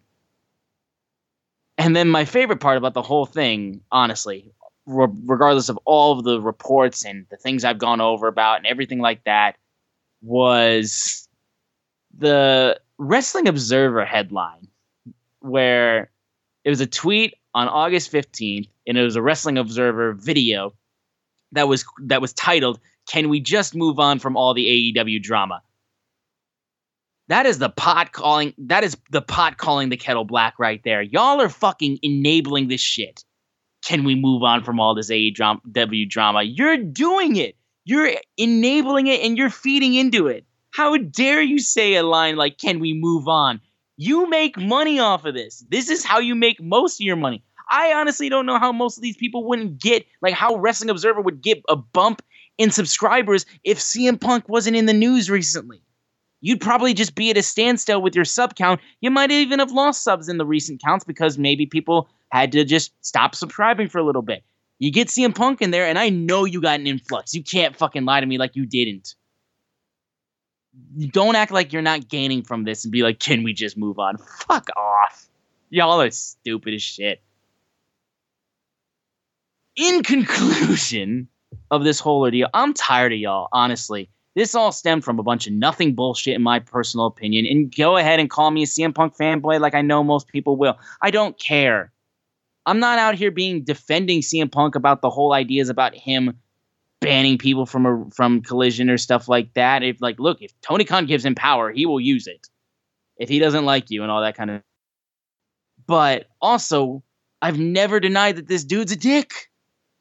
And then my favorite part about the whole thing, honestly, re- regardless of all of the reports and the things I've gone over about and everything like that, was the Wrestling Observer headline where it was a tweet on August 15th and it was a Wrestling Observer video that was that was titled "Can we just move on from all the AEW drama?" That is the pot calling. That is the pot calling the kettle black right there. Y'all are fucking enabling this shit. Can we move on from all this AEW drama? You're doing it. You're enabling it and you're feeding into it. How dare you say a line like, Can we move on? You make money off of this. This is how you make most of your money. I honestly don't know how most of these people wouldn't get, like, how Wrestling Observer would get a bump in subscribers if CM Punk wasn't in the news recently. You'd probably just be at a standstill with your sub count. You might even have lost subs in the recent counts because maybe people had to just stop subscribing for a little bit. You get CM Punk in there, and I know you got an influx. You can't fucking lie to me like you didn't. Don't act like you're not gaining from this and be like, can we just move on? Fuck off. Y'all are stupid as shit. In conclusion of this whole ordeal, I'm tired of y'all, honestly. This all stemmed from a bunch of nothing bullshit, in my personal opinion. And go ahead and call me a CM Punk fanboy like I know most people will. I don't care. I'm not out here being defending CM Punk about the whole ideas about him banning people from a, from collision or stuff like that. If like, look, if Tony Khan gives him power, he will use it. If he doesn't like you and all that kind of. But also, I've never denied that this dude's a dick.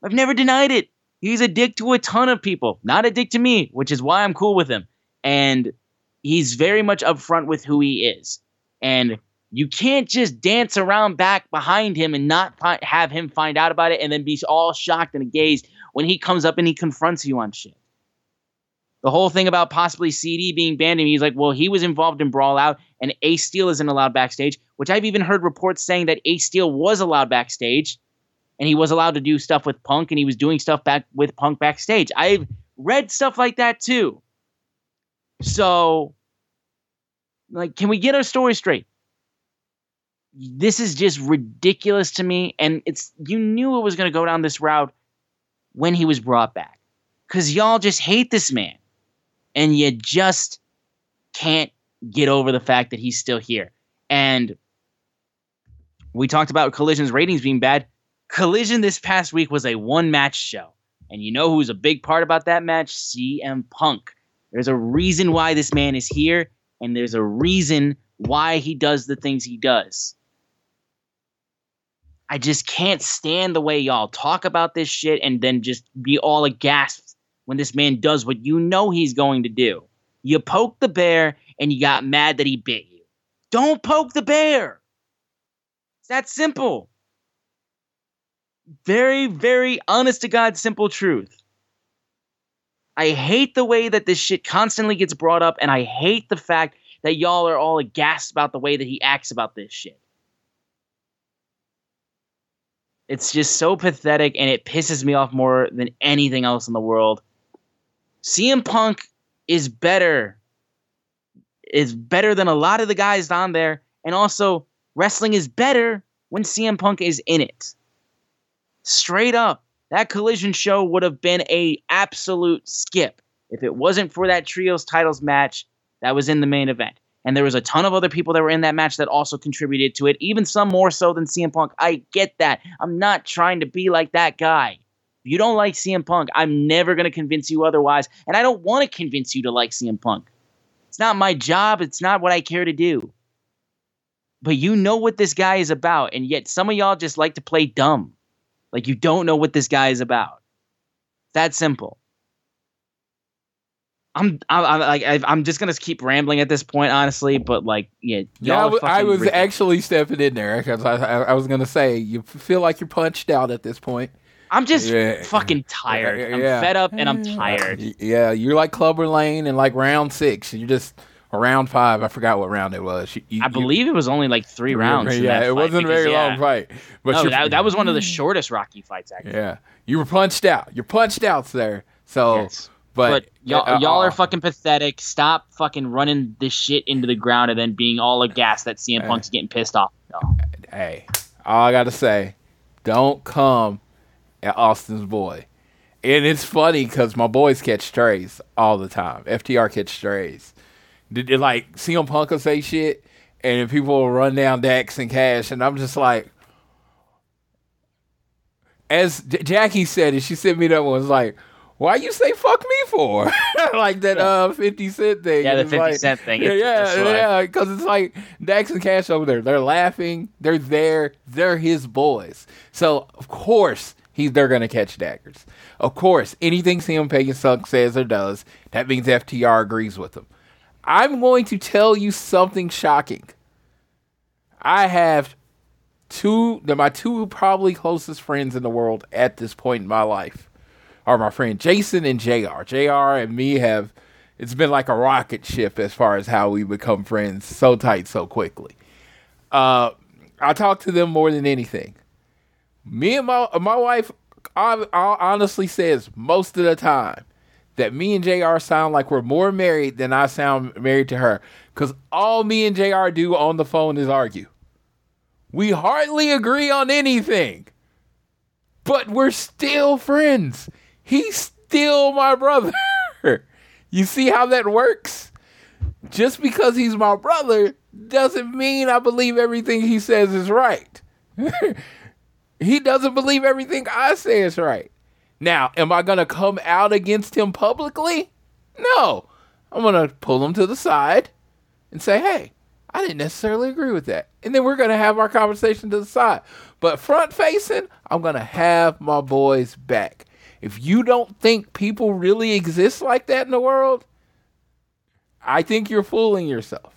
I've never denied it. He's a dick to a ton of people, not a dick to me, which is why I'm cool with him. And he's very much upfront with who he is. And you can't just dance around back behind him and not have him find out about it and then be all shocked and agazed when he comes up and he confronts you on shit. The whole thing about possibly CD being banned, and he's like, well, he was involved in Brawl Out, and Ace Steel isn't allowed backstage, which I've even heard reports saying that Ace Steel was allowed backstage, and he was allowed to do stuff with Punk, and he was doing stuff back with Punk backstage. I've read stuff like that too. So, like, can we get our story straight? this is just ridiculous to me. And it's you knew it was going to go down this route when he was brought back because y'all just hate this man, and you just can't get over the fact that he's still here. And we talked about Collision's ratings being bad. Collision this past week was a one match show. And you know who's a big part about that match? CM Punk. There's a reason why this man is here, and there's a reason why he does the things he does. I just can't stand the way y'all talk about this shit and then just be all aghast when this man does what you know he's going to do. You poke the bear and you got mad that he bit you. Don't poke the bear. It's that simple. Very, very honest to God, simple truth. I hate the way that this shit constantly gets brought up, and I hate the fact that y'all are all aghast about the way that he acts about this shit. It's just so pathetic and it pisses me off more than anything else in the world. CM Punk is better. Is better than a lot of the guys on there. And also, wrestling is better when CM Punk is in it. Straight up, that collision show would have been a absolute skip if it wasn't for that trios titles match that was in the main event. And there was a ton of other people that were in that match that also contributed to it, even some more so than CM Punk. I get that. I'm not trying to be like that guy. If you don't like CM Punk. I'm never going to convince you otherwise. And I don't want to convince you to like CM Punk. It's not my job. It's not what I care to do. But you know what this guy is about. And yet some of y'all just like to play dumb. Like you don't know what this guy is about. That simple. I'm I'm I'm, like I'm just gonna keep rambling at this point, honestly. But like, yeah, yeah. I was, I was actually stepping in there because I, I, I was gonna say you feel like you're punched out at this point. I'm just yeah. fucking tired. I'm fed up and I'm tired. Yeah, you're like Clubber Lang and like round six. You're just round five. I forgot what round it was. You, you, I believe it was only like three rounds. Yeah, it wasn't because, a very yeah. long fight. But no, that, that was one of the mm. shortest Rocky fights. Actually, yeah, you were punched out. You're punched out there. So. Yes. But, but y'all, uh, y'all are fucking pathetic. Stop fucking running this shit into the ground and then being all aghast that CM Punk's getting pissed off. No. Hey, all I gotta say, don't come at Austin's boy. And it's funny because my boys catch strays all the time. FTR catch strays. Did like CM Punk will say shit, and people will run down Dax and Cash, and I'm just like, as J- Jackie said it, she sent me that one. Was like, why you say fuck me for? <laughs> like that uh 50 cent thing. Yeah, the 50 like, cent thing. Yeah, yeah, yeah, because it's like Dax and Cash over there. They're laughing. They're there. They're his boys. So, of course, he's they're going to catch daggers. Of course, anything CM Punk Sunk says or does, that means FTR agrees with him. I'm going to tell you something shocking. I have two, they're my two probably closest friends in the world at this point in my life are my friend Jason and JR. JR and me have it's been like a rocket ship as far as how we become friends so tight so quickly. Uh, I talk to them more than anything. Me and my my wife I, I honestly says most of the time that me and JR sound like we're more married than I sound married to her cuz all me and JR do on the phone is argue. We hardly agree on anything. But we're still friends he's still my brother. <laughs> you see how that works? Just because he's my brother doesn't mean I believe everything he says is right. <laughs> he doesn't believe everything I say is right. Now, am I going to come out against him publicly? No. I'm going to pull him to the side and say, hey, I didn't necessarily agree with that. And then we're going to have our conversation to the side. But front facing, I'm going to have my boys back. If you don't think people really exist like that in the world, I think you're fooling yourself.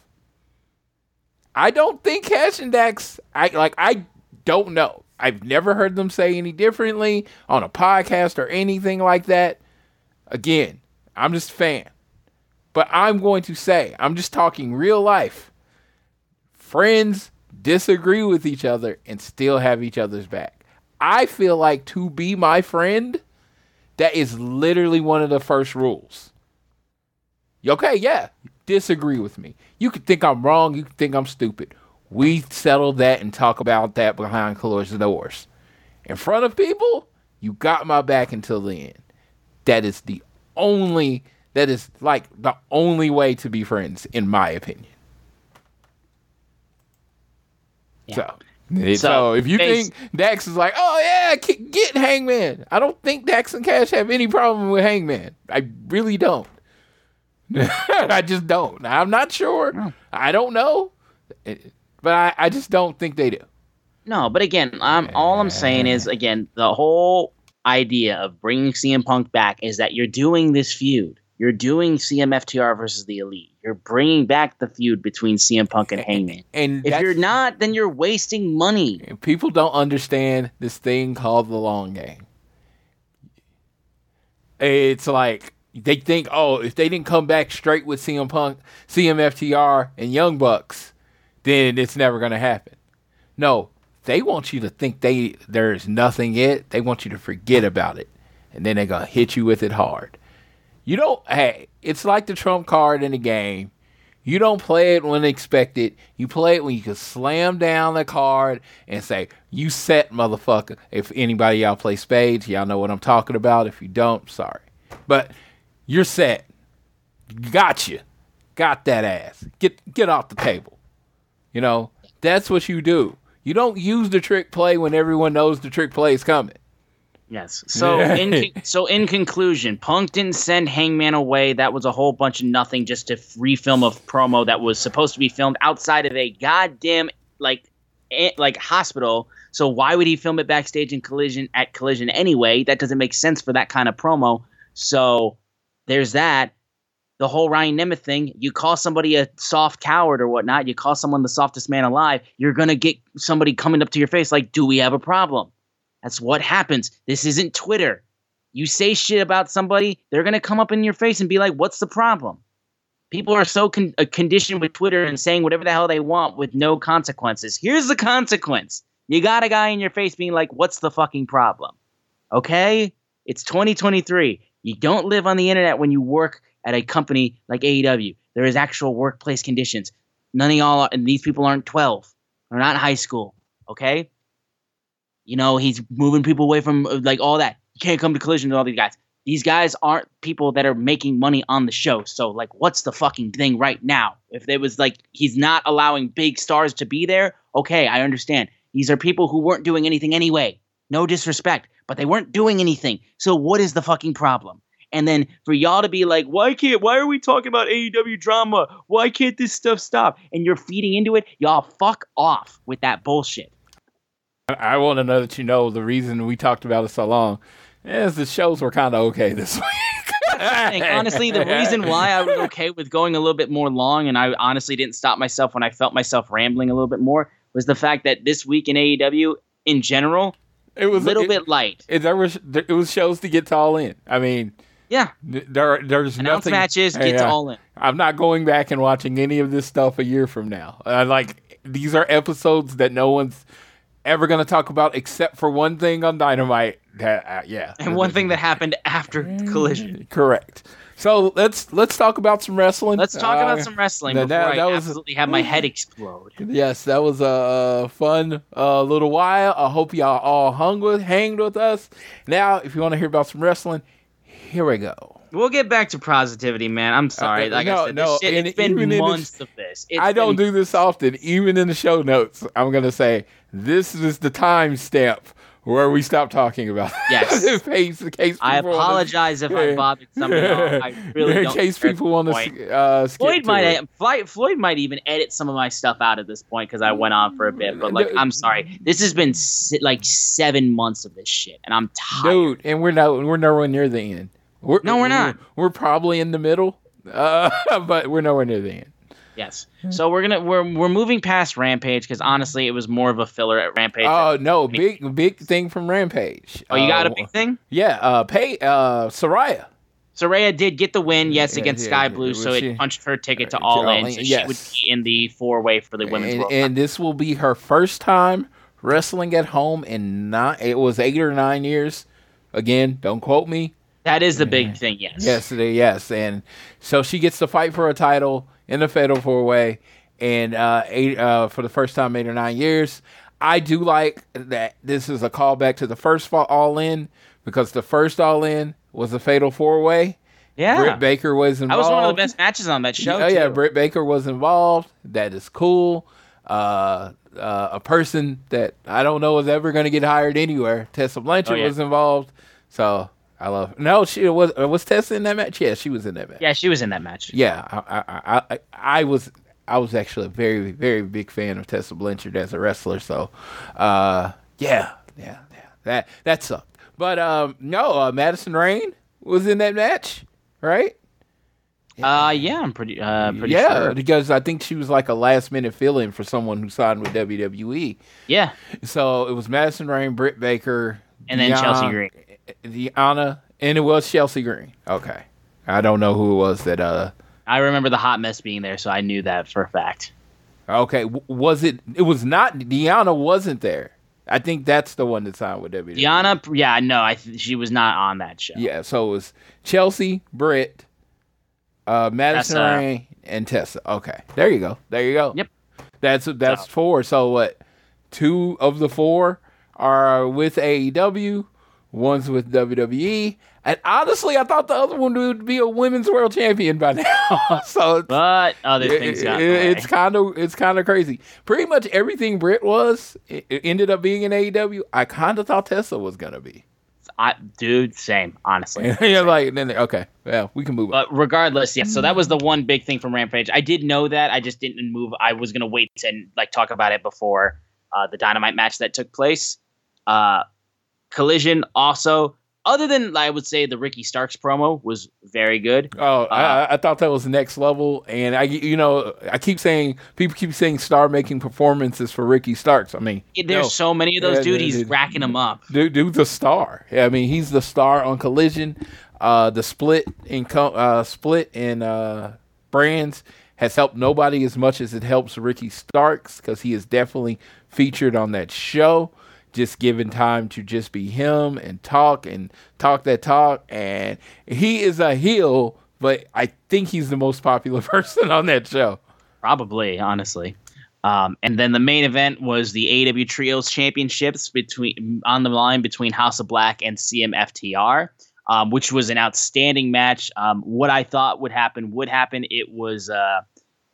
I don't think Cash and Dax, I like I don't know. I've never heard them say any differently on a podcast or anything like that. Again, I'm just a fan. But I'm going to say, I'm just talking real life. Friends disagree with each other and still have each other's back. I feel like to be my friend, that is literally one of the first rules. Okay, yeah, disagree with me. You could think I'm wrong. You could think I'm stupid. We settle that and talk about that behind closed doors. In front of people, you got my back until the end. That is the only, that is like the only way to be friends, in my opinion. Yeah. So so, so, if you think Dax is like, oh yeah, get Hangman, I don't think Dax and Cash have any problem with Hangman. I really don't. <laughs> I just don't. I'm not sure. No. I don't know, eh, but I, I just don't think they do. No, but again, I'm all I'm saying is eh. again the whole idea of bringing CM Punk back is that you're doing this feud. You're doing CMFTR versus the Elite. You're bringing back the feud between CM Punk and Hangman. And if you're not, then you're wasting money. People don't understand this thing called the long game. It's like they think, oh, if they didn't come back straight with CM Punk, CMFTR, and Young Bucks, then it's never going to happen. No, they want you to think they there's nothing yet. They want you to forget about it, and then they're gonna hit you with it hard. You don't, hey, it's like the trump card in the game. You don't play it when expected. You play it when you can slam down the card and say, You set, motherfucker. If anybody y'all play spades, y'all know what I'm talking about. If you don't, sorry. But you're set. Got you. Got that ass. Get get off the table. You know, that's what you do. You don't use the trick play when everyone knows the trick play is coming. Yes. <laughs> So in so in conclusion, Punk didn't send Hangman away. That was a whole bunch of nothing just to refilm a promo that was supposed to be filmed outside of a goddamn like like hospital. So why would he film it backstage in Collision at Collision anyway? That doesn't make sense for that kind of promo. So there's that. The whole Ryan Nemeth thing, you call somebody a soft coward or whatnot, you call someone the softest man alive, you're gonna get somebody coming up to your face like, do we have a problem? That's what happens. This isn't Twitter. You say shit about somebody, they're going to come up in your face and be like, what's the problem? People are so con- uh, conditioned with Twitter and saying whatever the hell they want with no consequences. Here's the consequence you got a guy in your face being like, what's the fucking problem? Okay? It's 2023. You don't live on the internet when you work at a company like AEW. There is actual workplace conditions. None of y'all are, and these people aren't 12. They're not in high school. Okay? You know, he's moving people away from uh, like all that. You can't come to collision with all these guys. These guys aren't people that are making money on the show. So, like, what's the fucking thing right now? If it was like he's not allowing big stars to be there, okay, I understand. These are people who weren't doing anything anyway. No disrespect, but they weren't doing anything. So, what is the fucking problem? And then for y'all to be like, why can't, why are we talking about AEW drama? Why can't this stuff stop? And you're feeding into it, y'all fuck off with that bullshit. I want to know that you know the reason we talked about it so long is the shows were kind of okay <laughs> this week. Honestly, the reason why I was okay with going a little bit more long and I honestly didn't stop myself when I felt myself rambling a little bit more was the fact that this week in AEW in general, it was a little it, bit light. It, there was there, it was shows to get to all in. I mean, yeah, there there's Announce nothing. matches, get to all in. I'm not going back and watching any of this stuff a year from now. Uh, like these are episodes that no one's ever going to talk about except for one thing on Dynamite. That uh, yeah, And one thing that happened after Collision. correct. So let's let's talk about some wrestling. Let's talk Uh, about some wrestling that- before that- that I was- absolutely have my head explode. Yes, that was a fun uh, little while. I hope y'all all hung with, hanged with us. Now, if you want to hear about some wrestling, here we go. We'll get back to positivity, man. I'm sorry. Uh, Like no, I said, no, this shit, it's been months this- of this. It's I don't been- do this often. Even in the show notes, I'm going to say this is the time stamp where we stop talking about <laughs> Yes. in case, in case I apologize if I bothered somebody. else. I really in don't. case people want point. to uh, skip Floyd might it. Floyd, Floyd might even edit some of my stuff out at this point because I went on for a bit. But like, I'm sorry. This has been like seven months of this shit, and I'm tired. dude, and we're not we're nowhere near the end. We're, No, we're not. We're, probably in the middle, uh, <laughs> but we're nowhere near the end. Yes. So we're gonna we're we're moving past Rampage because honestly, it was more of a filler at Rampage. Oh no, big big thing from Rampage. oh, you got a Uh, big thing. Yeah, uh, pay uh, Saraya. Saraya did get the win, yes, Yeah, against yeah, Skye Blue, so she- it punched her ticket to to All In, so yes. she would be in the four way for the women's and, World and this will be her first time wrestling at home in nine. It was eight or nine years. Again, don't quote me. That is the big thing, yes. Yes, it is, yes, and so she gets to fight for a title in the Fatal Four Way, and uh, eight uh, for the first time eight or nine years. I do like that this is a callback to the first All In because the first All In was a Fatal Four Way. Yeah. Britt Baker was that involved. was one of the best matches on that show. Oh yeah, too. Britt Baker was involved. That is cool. Uh, uh, a person that I don't know is ever going to get hired anywhere. Tessa Blanchard Oh, yeah. was involved, so I love. No, she was uh, was Tessa in that match. Yeah, she was in that match. Yeah, she was in that match. Yeah, I, I, I, I, was I was actually a very very big fan of Tessa Blanchard as a wrestler. So, uh, yeah, yeah, yeah, that that sucked. But um, no, uh, Madison Rayne was in that match, right? Uh, yeah, I'm pretty, uh, pretty sure. yeah, sure. because I think she was like a last minute fill in for someone who signed with WWE. Yeah, So it was Madison Rayne, Britt Baker, And then Chelsea Deon- Green. Deanna, and it was Chelsea Green. Okay, I don't know who it was that. Uh, I remember the hot mess being there, so I knew that for a fact. okay, w- was it? It was not. Deanna wasn't there. I think that's the one that signed with WWE. Diana, yeah, no, I th- she was not on that show. Yeah, so it was Chelsea, Britt, uh, Madison Tessa. Rayne, and Tessa. Okay, there you go. There you go. Yep. That's that's So- four. So what? Two of the four are with AEW. One's with WWE. And honestly, I thought the other one would be a women's world champion by <laughs> now. so it's, But other it- things it- got way. it's kind of it's kind of crazy. Pretty much everything Britt was, it, it ended up being in AEW. I kind of thought Tessa was gonna be. I, dude, same. Honestly, <laughs> you're like, then okay, well, we can move on. But regardless, yeah. So that was the one big thing from Rampage. I did know that. I just didn't move. I was gonna wait and like talk about it before uh, the Dynamite match that took place. Uh, Collision also, other than I would say the Ricky Starks promo was very good. Oh, Uh, I, I thought that was next level, and I, you know, I keep saying people keep saying star making performances for Ricky Starks. I mean, There's so many of those Yeah, dude. dude, He's dude. racking them up. dude, dude's a star. I mean, he's the star on Collision. Uh, the split in uh, split in uh, brands has helped nobody as much as it helps Ricky Starks because he is definitely featured on that show. Just given time to just be him and talk and talk that talk, and he is a heel, but I think he's the most popular <laughs> person on that show. Probably, honestly. Um, and then the main event was the AEW Trios Championships between on the line between House of Black and CMFTR, um, which was an outstanding match. Um, what I thought would happen would happen. It was uh,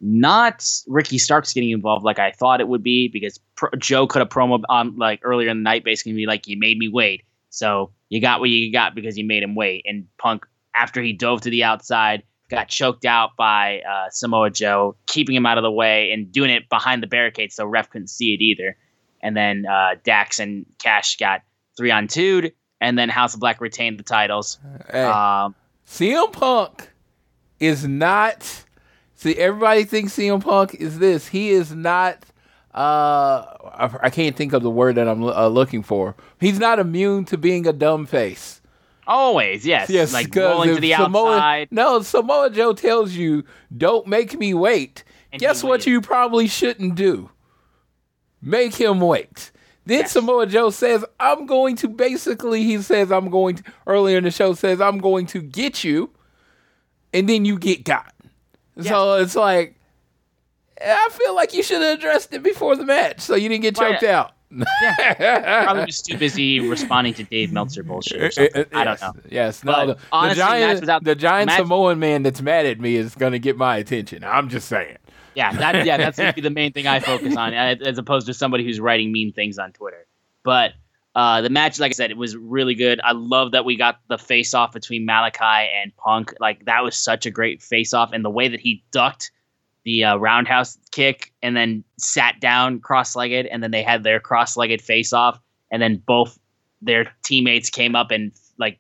not Ricky Starks getting involved like I thought it would be because Pro- Joe could have promo on like earlier in the night, basically be like, "You made me wait, so you got what you got because you made him wait." And Punk, after he dove to the outside, got choked out by uh, Samoa Joe, keeping him out of the way and doing it behind the barricade so ref couldn't see it either. And then uh, Dax and Cash got three on two, and then House of Black retained the titles. Hey. Um, CM Punk is not. See, everybody thinks CM Punk is this. He is not. Uh, I, I can't think of the word that I'm uh, looking for. He's not immune to being a dumb face. always, yes, Yes, like rolling to the Samoa, outside. No, Samoa Joe tells you, "Don't make me wait." And Guess what? waited. You probably shouldn't do. Make him wait. Then Yes. Samoa Joe says, "I'm going to." Basically, he says, "I'm going to." Earlier in the show, says, "I'm going to get you," and then you get got. So it's like, I feel like you should have addressed it before the match, so you didn't get choked out. <laughs> Probably was too busy responding to Dave Meltzer bullshit or something. I don't know. <laughs> Yes, no, the, the honestly, match giant, without- the giant match- Samoan man that's mad at me is going to get my attention. I'm just saying. Yeah, that yeah, that's <laughs> the main thing I focus on, as opposed to somebody who's writing mean things on Twitter. But uh, the match, like I said, it was really good. I love that we got the face off between Malachi and Punk. Like that was such a great face off, and the way that he ducked the uh, roundhouse kick and then sat down cross legged, and then they had their cross legged face off, and then both their teammates came up and like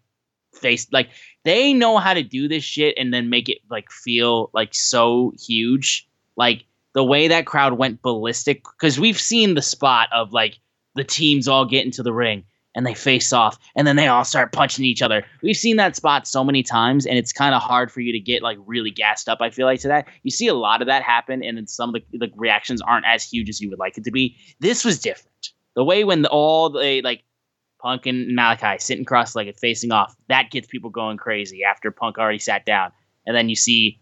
faced like they know how to do this shit and then make it like feel like so huge like the way that crowd went ballistic because we've seen the spot of like the teams all get into the ring and they face off and then they all start punching each other. We've seen that spot so many times and it's kind of hard for you to get like really gassed up i feel like to that. You see a lot of that happen and then some of the, the reactions aren't as huge as you would like it to be. This was different. The way when all the like punk and malachi sitting cross-legged facing off that gets people going crazy after punk already sat down. And then you see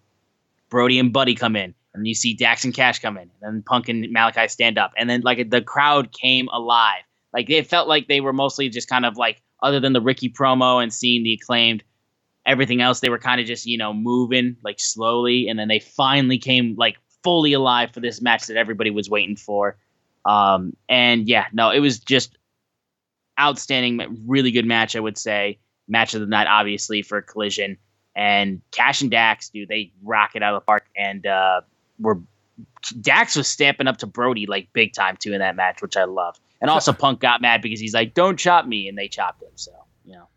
Brody and Buddy come in, and you see Dax and Cash come in, and then Punk and Malachi stand up, and then like the crowd came alive. Like it felt like they were mostly just kind of like, other than the Ricky promo and seeing the acclaimed, everything else they were kind of just you know moving like slowly, and then they finally came like fully alive for this match that everybody was waiting for. Um, and yeah, no, it was just outstanding, really good match. I would say match of the night, obviously for Collision and Cash and Dax, dude, they rock it out of the park. And uh, we're Dax was stamping up to Brody like big time too in that match, which I love. And also <laughs> Punk got mad because he's like, "Don't chop me," and they chopped him. So you know,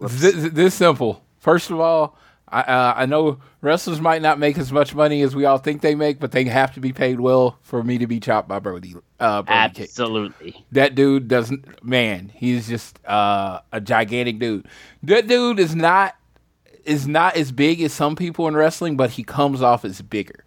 This, this simple. First of all, I uh, I know wrestlers might not make as much money as we all think they make, but they have to be paid well for me to be chopped by Brody. Uh, Brody absolutely. That dude doesn't. Man, he's just uh, a gigantic dude. That dude is not is not as big as some people in wrestling, but he comes off as bigger.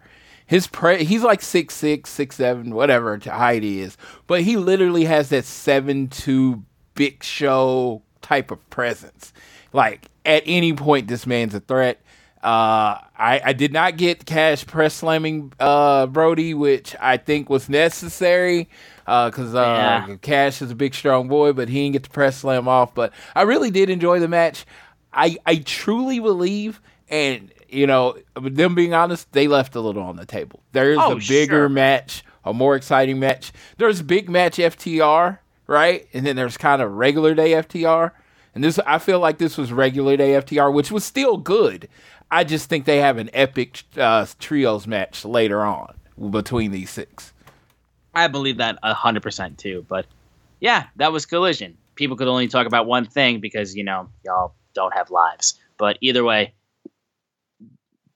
His pre- he's like six six, six seven, whatever height he is, but he literally has that seven two big show type of presence. Like at any point, this man's a threat. Uh, I, I did not get Cash press slamming uh, Brody, which I think was necessary because uh, Yeah. Cash is a big, strong boy, but he didn't get the press slam off. But I really did enjoy the match. I, I truly believe, and you know, them being honest, they left a little on the table. There's Oh, a bigger sure. match, a more exciting match. There's big match FTR, right? And then there's kind of regular day FTR. And this, I feel like this was regular day FTR, which was still good. I just think they have an epic uh, trios match later on between these six. I believe that hundred percent too. But yeah, that was collision. People could only talk about one thing because you know y'all don't have lives. But either way,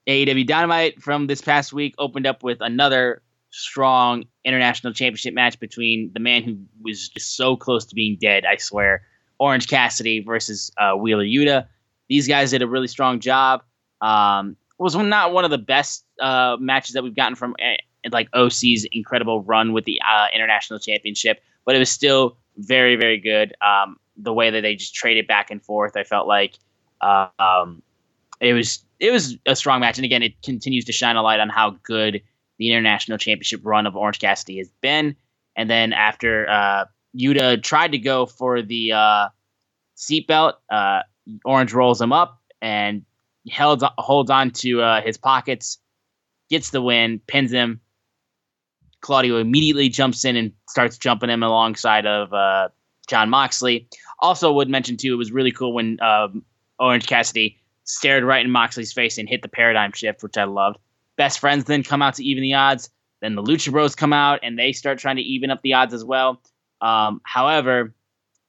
AEW Dynamite from this past week opened up with another strong international championship match between the man who was just so close to being dead, I swear, Orange Cassidy versus uh, Wheeler Yuta. These guys did a really strong job. Um, was not one of the best uh, matches that we've gotten from uh, like OC's incredible run with the uh, international championship, but it was still very, very good. Um, the way that they just traded back and forth, I felt like uh, um, it was it was a strong match, and again, it continues to shine a light on how good the international championship run of Orange Cassidy has been. And then after uh, Yuta tried to go for the uh, seatbelt, uh, Orange rolls him up and held holds on to uh, his pockets, gets the win, pins him. Claudio immediately jumps in and starts jumping him alongside of uh, Jon Moxley. Also, would mention too, it was really cool when um, Orange Cassidy stared right in Moxley's face and hit the paradigm shift, which I loved. Best friends then come out to even the odds. Then the Lucha Bros come out and they start trying to even up the odds as well. Um, however,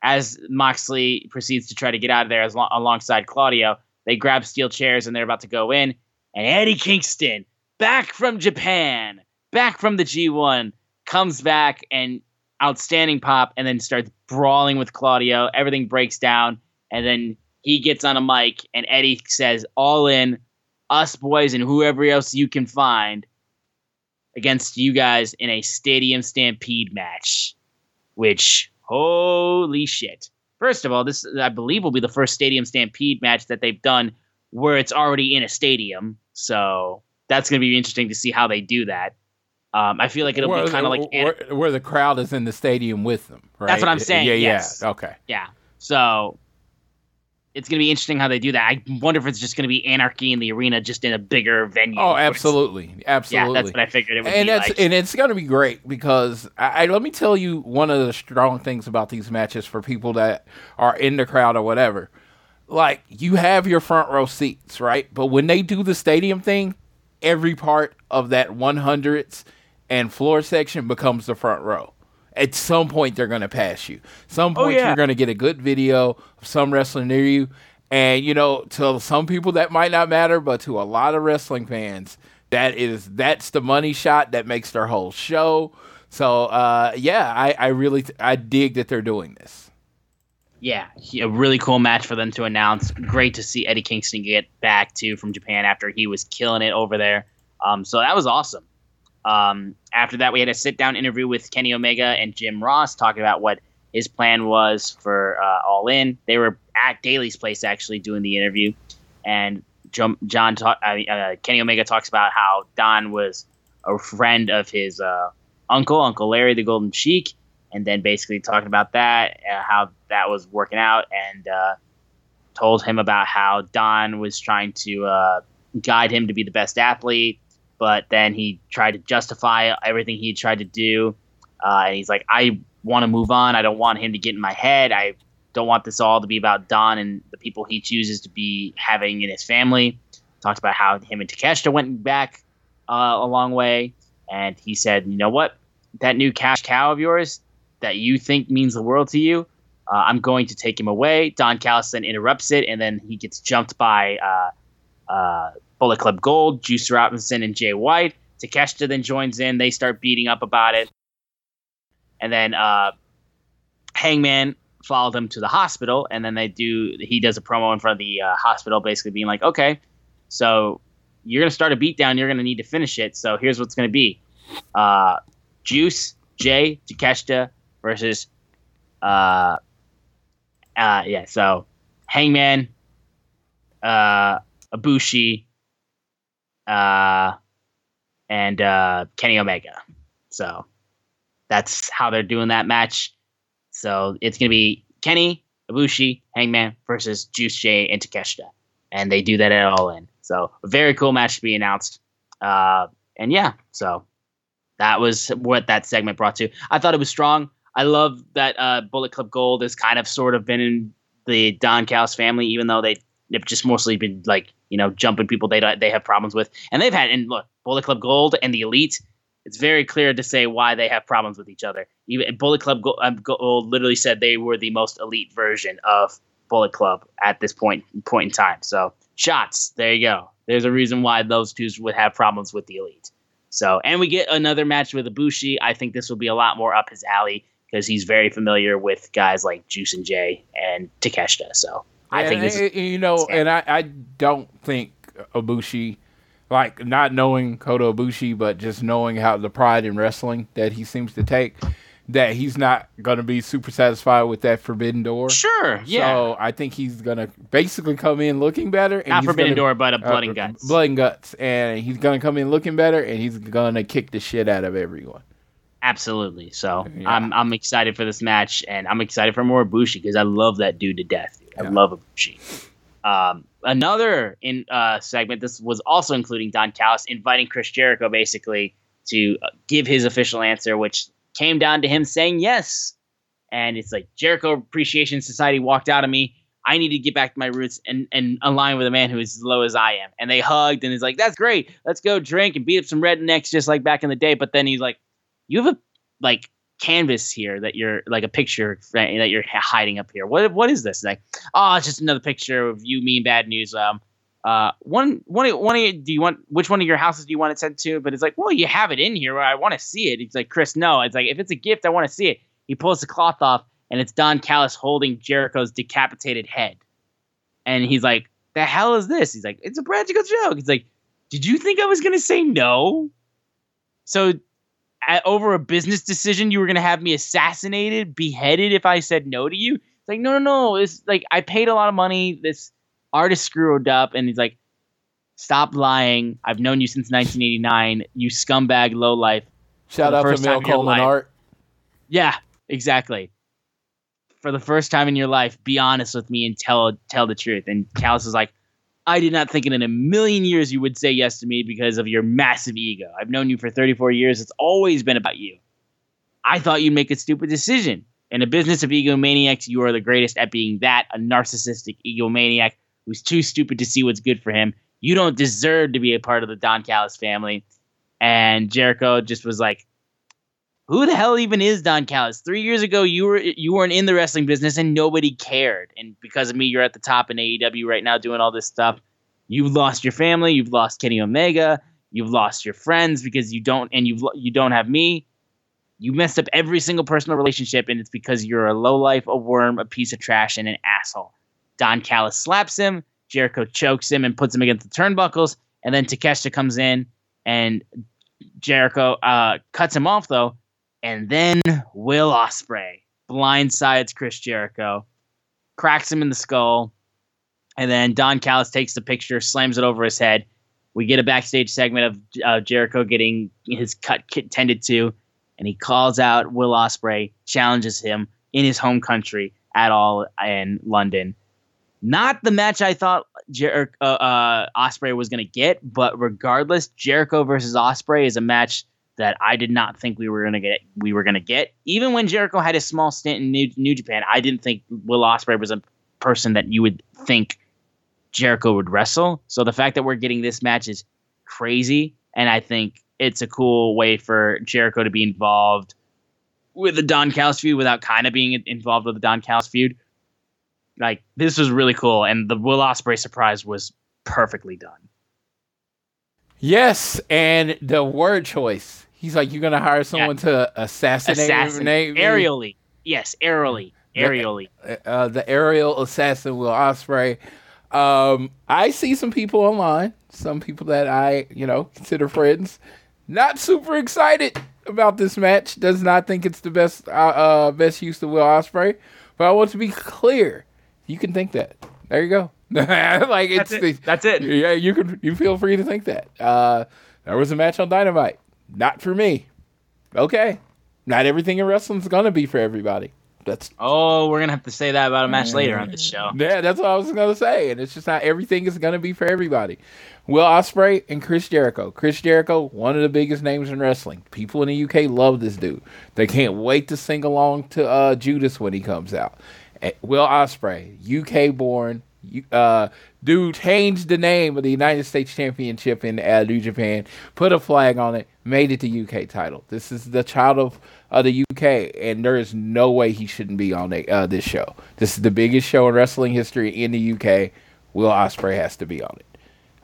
as Moxley proceeds to try to get out of there as lo- alongside Claudio, they grab steel chairs and they're about to go in. And Eddie Kingston, back from Japan, back from the G1, comes back and outstanding pop and then starts brawling with Claudio. Everything breaks down. And then he gets on a mic and Eddie says, All in, us boys and whoever else you can find against you guys in a stadium stampede match. Which, holy shit. First of all, this I believe will be the first stadium stampede match that they've done where it's already in a stadium. So that's going to be interesting to see how they do that. Um, I feel like it'll where, be kind of like where, where, the crowd is in the stadium with them. Right? That's what I'm saying. Yeah, yes. yeah. Okay. Yeah. So it's going to be interesting how they do that. I wonder if it's just going to be anarchy in the arena, just in a bigger venue. Oh, absolutely, absolutely. Yeah, that's what I figured it would and be. That's, like. And it's going to be great because I, I, let me tell you one of the strong things about these matches for people that are in the crowd or whatever. Like you have your front row seats, right? But when they do the stadium thing, every part of that 100s and floor section becomes the front row at some point they're going to pass you. Some oh, point oh, yeah. you're going to get a good video of some wrestler near you. And you know, to some people that might not matter, but to a lot of wrestling fans, that is that's the money shot that makes their whole show. So uh, yeah, I, I really I dig that they're doing this. Yeah, a really cool match for them to announce. Great to see Eddie Kingston get back too from Japan after he was killing it over there. Um, so that was awesome. Um, after that, we had a sit down interview with Kenny Omega and Jim Ross talking about what his plan was for uh, All In. They were at Daily's Place actually doing the interview, and John, talk, uh, Kenny Omega talks about how Don was a friend of his uh, uncle, Uncle Larry the Golden Sheik, and then basically talking about that, uh, how that was working out, and uh, told him about how Don was trying to uh, guide him to be the best athlete but then he tried to justify everything he tried to do. Uh, and he's like, I want to move on. I don't want him to get in my head. I don't want this all to be about Don and the people he chooses to be having in his family. Talked about how him and Takeshita went back uh, a long way. And he said, you know what? That new cash cow of yours that you think means the world to you, uh, I'm going to take him away. Don Callis then interrupts it, and then he gets jumped by uh, uh Bullet Club Gold, Juice Robinson, and Jay White. Takeshita then joins in. They start beating up about it. And then uh, Hangman followed him to the hospital, and then they do. He does a promo in front of the uh, hospital, basically being like, "Okay, so you're gonna start a beatdown. You're gonna need to finish it. So here's what's gonna be: uh, Juice, Jay, Takeshita versus, uh, uh, yeah. So Hangman, uh, Ibushi, uh, and uh, Kenny Omega. So that's how they're doing that match. So it's going to be Kenny, Ibushi, Hangman versus Juice Jay and Takeshita. And they do that at All In. So very cool match to be announced. Uh, and yeah, so that was what that segment brought to. I thought it was strong. I love that uh, Bullet Club Gold has kind of sort of been in the Don Callis family, even though they've just mostly been like you know jumping people they they have problems with, and they've had and look Bullet Club Gold and the Elite. It's very clear to say why they have problems with each other. Even Bullet Club Gold, um, literally said they were the most elite version of Bullet Club at this point point in time. So shots, there you go. There's a reason why those two would have problems with the Elite. So and we get another match with Ibushi. I think this will be a lot more up his alley because he's very familiar with guys like Juice and Jay and Takeshita. So I think this is and, you know, and I, I don't think Ibushi, like not knowing Kota Ibushi, but just knowing how the pride in wrestling that he seems to take, that he's not going to be super satisfied with that Forbidden Door. sure, yeah, So I think he's going to basically come in looking better. And not Forbidden gonna- Door, but a uh, and Guts. Blood and guts, and he's gonna come in looking better, and he's gonna kick the shit out of everyone. Absolutely. So Yeah. I'm I'm excited for this match, and I'm excited for more Ibushi because I love that dude to death. Dude. I Yeah. love Ibushi. Um, another in uh, segment. This was also including Don Callis inviting Chris Jericho basically to uh, give his official answer, which came down to him saying yes. And it's like Jericho Appreciation Society walked out of me. I need to get back to my roots and, and align with a man who is as low as I am. And they hugged and he's like, that's great. Let's go drink and beat up some rednecks just like back in the day. But then he's like, you have a like canvas here that you're like a picture that you're hiding up here. What what is this? Like, oh, it's just another picture of you, me, and bad news. Um, uh, one one one of you, do you want which one of your houses do you want it sent to? But it's like, well, you have it in here. I want to see it. He's like, Chris, no. It's like if it's a gift, I want to see it. He pulls the cloth off, and it's Don Callis holding Jericho's decapitated head, and he's like, the hell is this? He's like, it's a practical joke. He's like, did you think I was gonna say no? So over a business decision, you were gonna have me assassinated, beheaded if I said no to you. It's like, no, no, no. It's like I paid a lot of money. This artist screwed up, and he's like, stop lying. I've known you since 1989. You scumbag, low life. Shout out to Mel time in your Coleman. Art. Yeah, exactly. For the first time in your life, be honest with me and tell tell the truth. And Callis is like, I did not think in a million years you would say yes to me because of your massive ego. I've known you for 34 years. It's always been about you. I thought you'd make a stupid decision. In a business of egomaniacs, you are the greatest at being that, a narcissistic egomaniac who's too stupid to see what's good for him. You don't deserve to be a part of the Don Callis family. And Jericho just was like, who the hell even is Don Callis? Three years ago, you were you weren't in the wrestling business and nobody cared. And because of me, you're at the top in AEW right now doing all this stuff. You've lost your family. You've lost Kenny Omega. You've lost your friends because you don't and you've you don't have me. You messed up every single personal relationship, and it's because you're a low life, a worm, a piece of trash, and an asshole. Don Callis slaps him. Jericho chokes him and puts him against the turnbuckles. And then Takeshita comes in and Jericho uh, cuts him off though. And then Will Ospreay blindsides Chris Jericho, cracks him in the skull, and then Don Callis takes the picture, slams it over his head. We get a backstage segment of uh, Jericho getting his cut tended to, and he calls out Will Ospreay, challenges him in his home country at all in London. Not the match I thought Jer- uh, uh, Ospreay was going to get, but regardless, Jericho versus Ospreay is a match that I did not think we were gonna get. We were gonna get even when Jericho had a small stint in New, New Japan. I didn't think Will Ospreay was a person that you would think Jericho would wrestle. So the fact that we're getting this match is crazy, and I think it's a cool way for Jericho to be involved with the Don Callis feud without kind of being involved with the Don Callis feud. Like this was really cool, and the Will Ospreay surprise was perfectly done. Yes, and the word choice. He's like, you're gonna hire someone to assassinate Assassin, me? aerially, yes, aerially, Yeah. aerially. uh, the aerial assassin Will Ospreay. Um, I see some people online, some people that I, you know, consider friends, not super excited about this match. Does not think it's the best, uh, uh best use of Will Ospreay. But I want to be clear. You can think that. There you go. <laughs> like it's That's it. the, That's it. yeah. You can you feel free to think that. Uh, there was a match on Dynamite. Not for me. Okay. Not everything in wrestling is gonna be for everybody. That's Oh, we're gonna have to say that about a match later on this show. yeah, that's what I was gonna say, and it's just not everything is gonna be for everybody. Will Ospreay and Chris Jericho. Chris Jericho, one of the biggest names in wrestling. People in the UK love this dude. They can't wait to sing along to uh, Judas when he comes out. Eh, Will Ospreay, UK born, you- uh, dude changed the name of the United States Championship in uh, New Japan, put a flag on it, made it the UK title. This is the child of uh, the UK, and there is no way he shouldn't be on uh, this show. This is the biggest show in wrestling history in the UK. Will Ospreay has to be on it.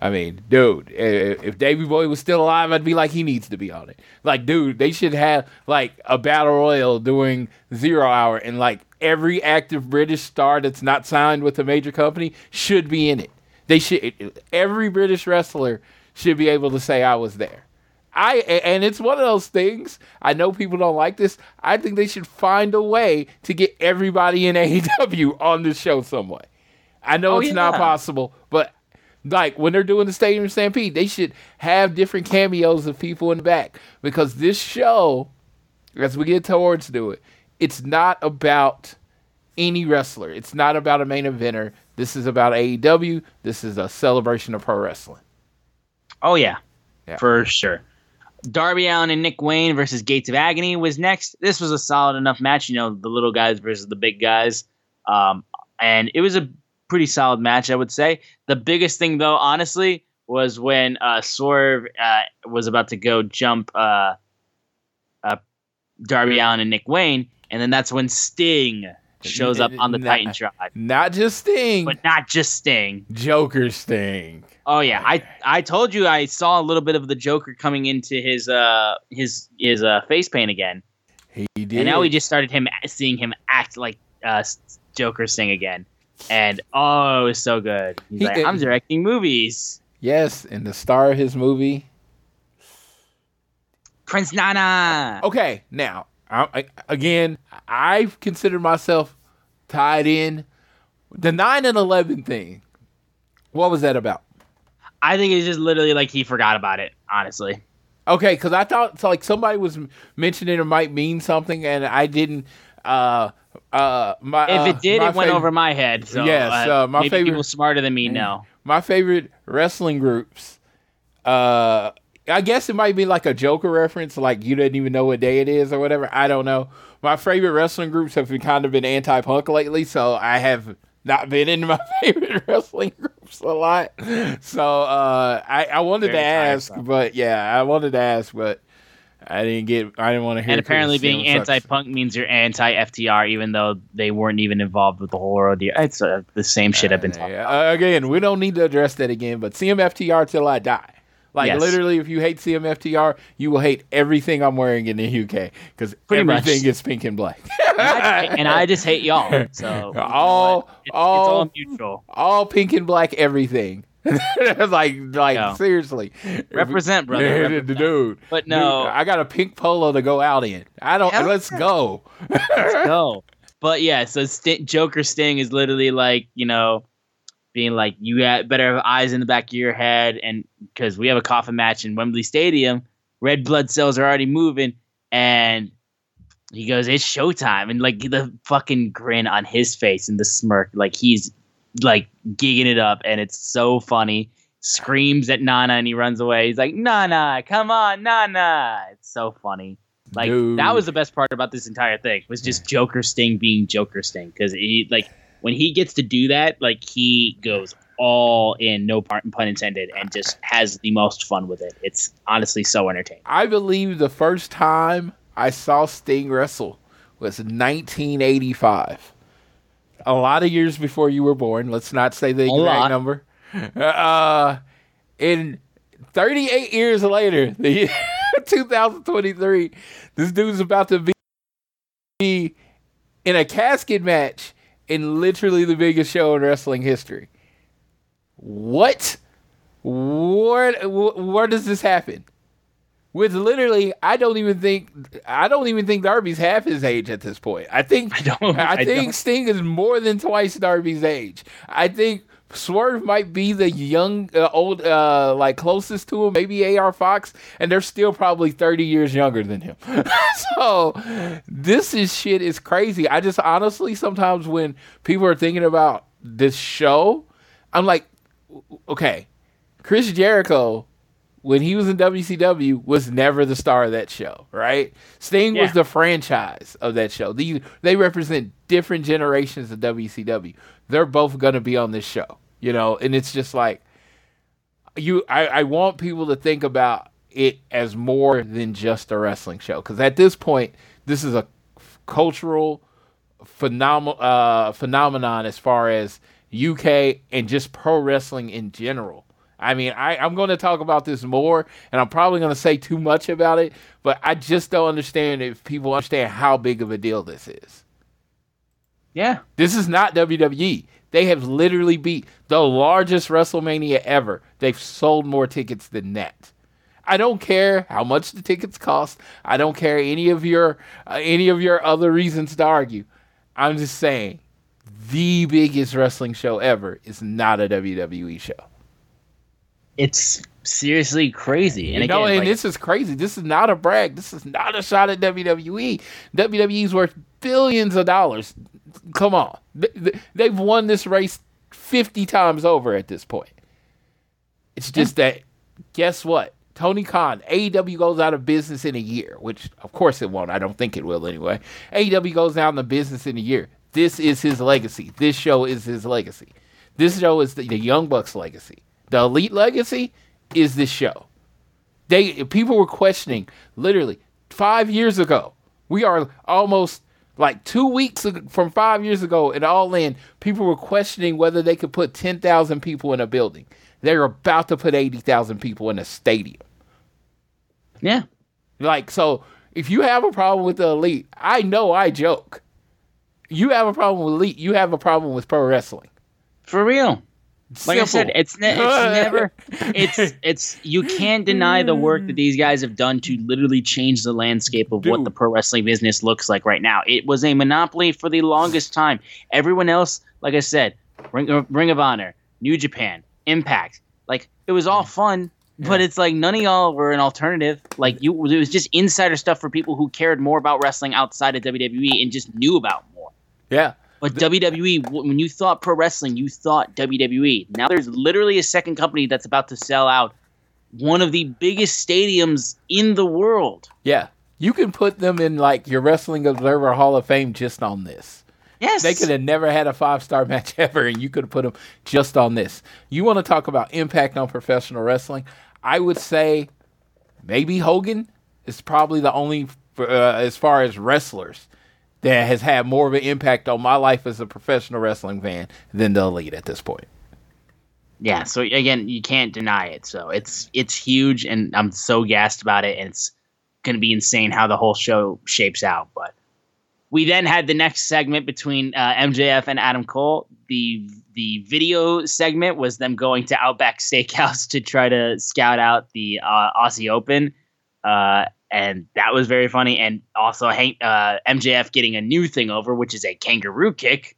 I mean, dude, i- if Davey Boy was still alive, I'd be like, he needs to be on it. Like, dude, they should have like a battle royal doing zero hour, and like every active British star that's not signed with a major company should be in it. They should. Every British wrestler should be able to say I was there. I and it's one of those things. I know people don't like this. I think they should find a way to get everybody in <laughs> AEW on this show some way. I know Oh, it's not possible, but like when they're doing the Stadium Stampede, they should have different cameos of people in the back because this show, as we get towards to it, it's not about any wrestler. It's not about a main eventer. This is about AEW. This is a celebration of pro wrestling. Oh yeah, Yeah. for sure. Darby Allin and Nick Wayne versus Gates of Agony was next. This was a solid enough match, you know, the little guys versus the big guys, um, and it was a pretty solid match, I would say. The biggest thing, though, honestly, was when uh, Swerve uh, was about to go jump uh, uh, Darby Allin and Nick Wayne, and then that's when Sting shows up on the Nah. Titantron, Not just Sting, but not just Sting. Joker Sting. Oh yeah, I I told you I saw a little bit of the Joker coming into his uh his his uh face paint again, He did. and now we just started him seeing him act like uh Joker Sting again, and oh, it was so good. He's He- like, I'm directing movies. yes, and the star of his movie. Prince Nana. Okay, now I, I, again, I consider myself tied in. The nine and eleven thing. What was that about? I think it's just literally like he forgot about it. Honestly, Okay, because I thought it's like somebody was mentioning it might mean something, and I didn't. Uh, uh, my if uh, it did, my it went over my head. So Yes, uh, uh, my maybe favorite- people smarter than me know. my favorite wrestling groups. Uh, I guess it might be like a Joker reference, like you didn't even know what day it is or whatever. I don't know. My favorite wrestling groups have been kind of been anti-punk lately, so I have not been into my <laughs> favorite wrestling groups a lot. So uh, I, I wanted Very to ask, tiresome. but yeah, I wanted to ask, but I didn't get. I didn't want to hear. And apparently, being anti-punk means you're anti-FTR, even though they weren't even involved with the whole ordeal. It's uh, the same shit I've been talking. Yeah, uh, again, we don't need to address that again, but CMFTR till I die. Like Yes. literally, if you hate CMFTR, you will hate everything I'm wearing in the UK because Pretty much. everything is pink and black. And I, and I just hate y'all. So <laughs> you know All- all- all mutual. All pink and black, everything. <laughs> like, like No. seriously, Represent, brother. <laughs> Represent. dude, But no, Dude, I got a pink polo to go out in. I don't. Hell let's go. let's go. But yeah, so St- Joker Sting is literally like you know, being like you got better have eyes in the back of your head, and because we have a coffin match in Wembley Stadium, red blood cells are already moving, and he goes, "It's showtime," and like the fucking grin on his face and the smirk, like he's like gigging it up, and it's so funny. Screams at Nana and he runs away. He's like, Nana, come on, Nana. It's so funny. Like Dude. that was the best part about this entire thing was just Joker Sting being Joker Sting because he like when he gets to do that, like he goes all in, no part, pun intended, and just has the most fun with it. It's honestly so entertaining. I believe the first time I saw Sting wrestle was 1985. A lot of years before you were born. Let's not say the exact number. <laughs> Uh, in 38 years later, <laughs> the year 2023, this dude's about to be in a casket match in literally the biggest show in wrestling history. What? Where, wh- where does this happen? With literally, I don't even think I don't even think Darby's half his age at this point. I think <laughs> I don't- I, I think don't. Sting is more than twice Darby's age. I think Swerve might be the young, uh, old, uh, like closest to him, maybe AR Fox, and they're still probably thirty years younger than him. <laughs> so this is shit is crazy. I just honestly sometimes when people are thinking about this show, I'm like, okay, Chris Jericho when he was in WCW was never the star of that show, right? Sting was the franchise of that show. These they represent different generations of WCW. They're both going to be on this show, you know, and it's just like you I, I want people to think about it as more than just a wrestling show because at this point this is a cultural phenom- uh, phenomenon as far as UK and just pro wrestling in general. I mean, I, I'm going to talk about this more, and I'm probably going to say too much about it, but I just don't understand if people understand how big of a deal this is. Yeah. This is not WWE. They have literally beat the largest WrestleMania ever. They've sold more tickets than that. I don't care how much the tickets cost. I don't care any of your uh, any of your other reasons to argue. I'm just saying the biggest wrestling show ever is not a WWE show. It's seriously crazy. And you know, again, and like- this is crazy. This is not a brag. This is not a shot at WWE. WWE's worth billions of dollars. Come on. Th- th- They've won this race 50 times over at this point. It's just that, guess what? Tony Khan, AEW goes out of business in a year, which of course it won't. I don't think it will anyway. AEW goes out of business in a year. This is his legacy. This show is his legacy. This show is the, the Young Bucks legacy. The Elite legacy is this show. They people were questioning literally five years ago. We are almost like two weeks from five years ago at All In. People were questioning whether they could put ten thousand people in a building. They're about to put eighty thousand people in a stadium. yeah. Like so, if you have a problem with the elite, I know I joke. You have a problem with elite. You have a problem with pro wrestling. For real. Like I said, it's ne- it's <laughs> never it's it's you can't deny the work that these guys have done to literally change the landscape of what the pro wrestling business looks like right now. It was a monopoly for the longest time. Everyone else, like I said, Ring, Ring of Honor, New Japan, Impact, like it was all fun, but it's like none of y'all were an alternative. Like you, it was just insider stuff for people who cared more about wrestling outside of WWE and just knew about more. yeah. But WWE, when you thought pro wrestling, you thought WWE. Now there's literally a second company that's about to sell out one of the biggest stadiums in the world. Yeah. You can put them in like your Wrestling Observer Hall of Fame just on this. Yes. They could have never had a five star <laughs> match ever, and you could have put them just on this. You want to talk about impact on professional wrestling? I would say maybe Hogan is probably the only, uh, as far as wrestlers, that has had more of an impact on my life as a professional wrestling fan than the elite at this point. Yeah. So again, you can't deny it. So it's it's huge, and I'm so gassed about it, and it's going to be insane how the whole show shapes out. But we then had the next segment between uh, MJF and Adam Cole. The the video segment was them going to Outback Steakhouse <laughs> to try to scout out the uh, Aussie Open, uh, and that was very funny. And also, Hank, uh, MJF getting a new thing over, which is a kangaroo kick,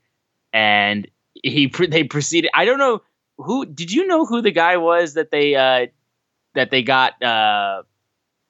and he they proceeded. I don't know who did you know who the guy was that they uh, that they got uh,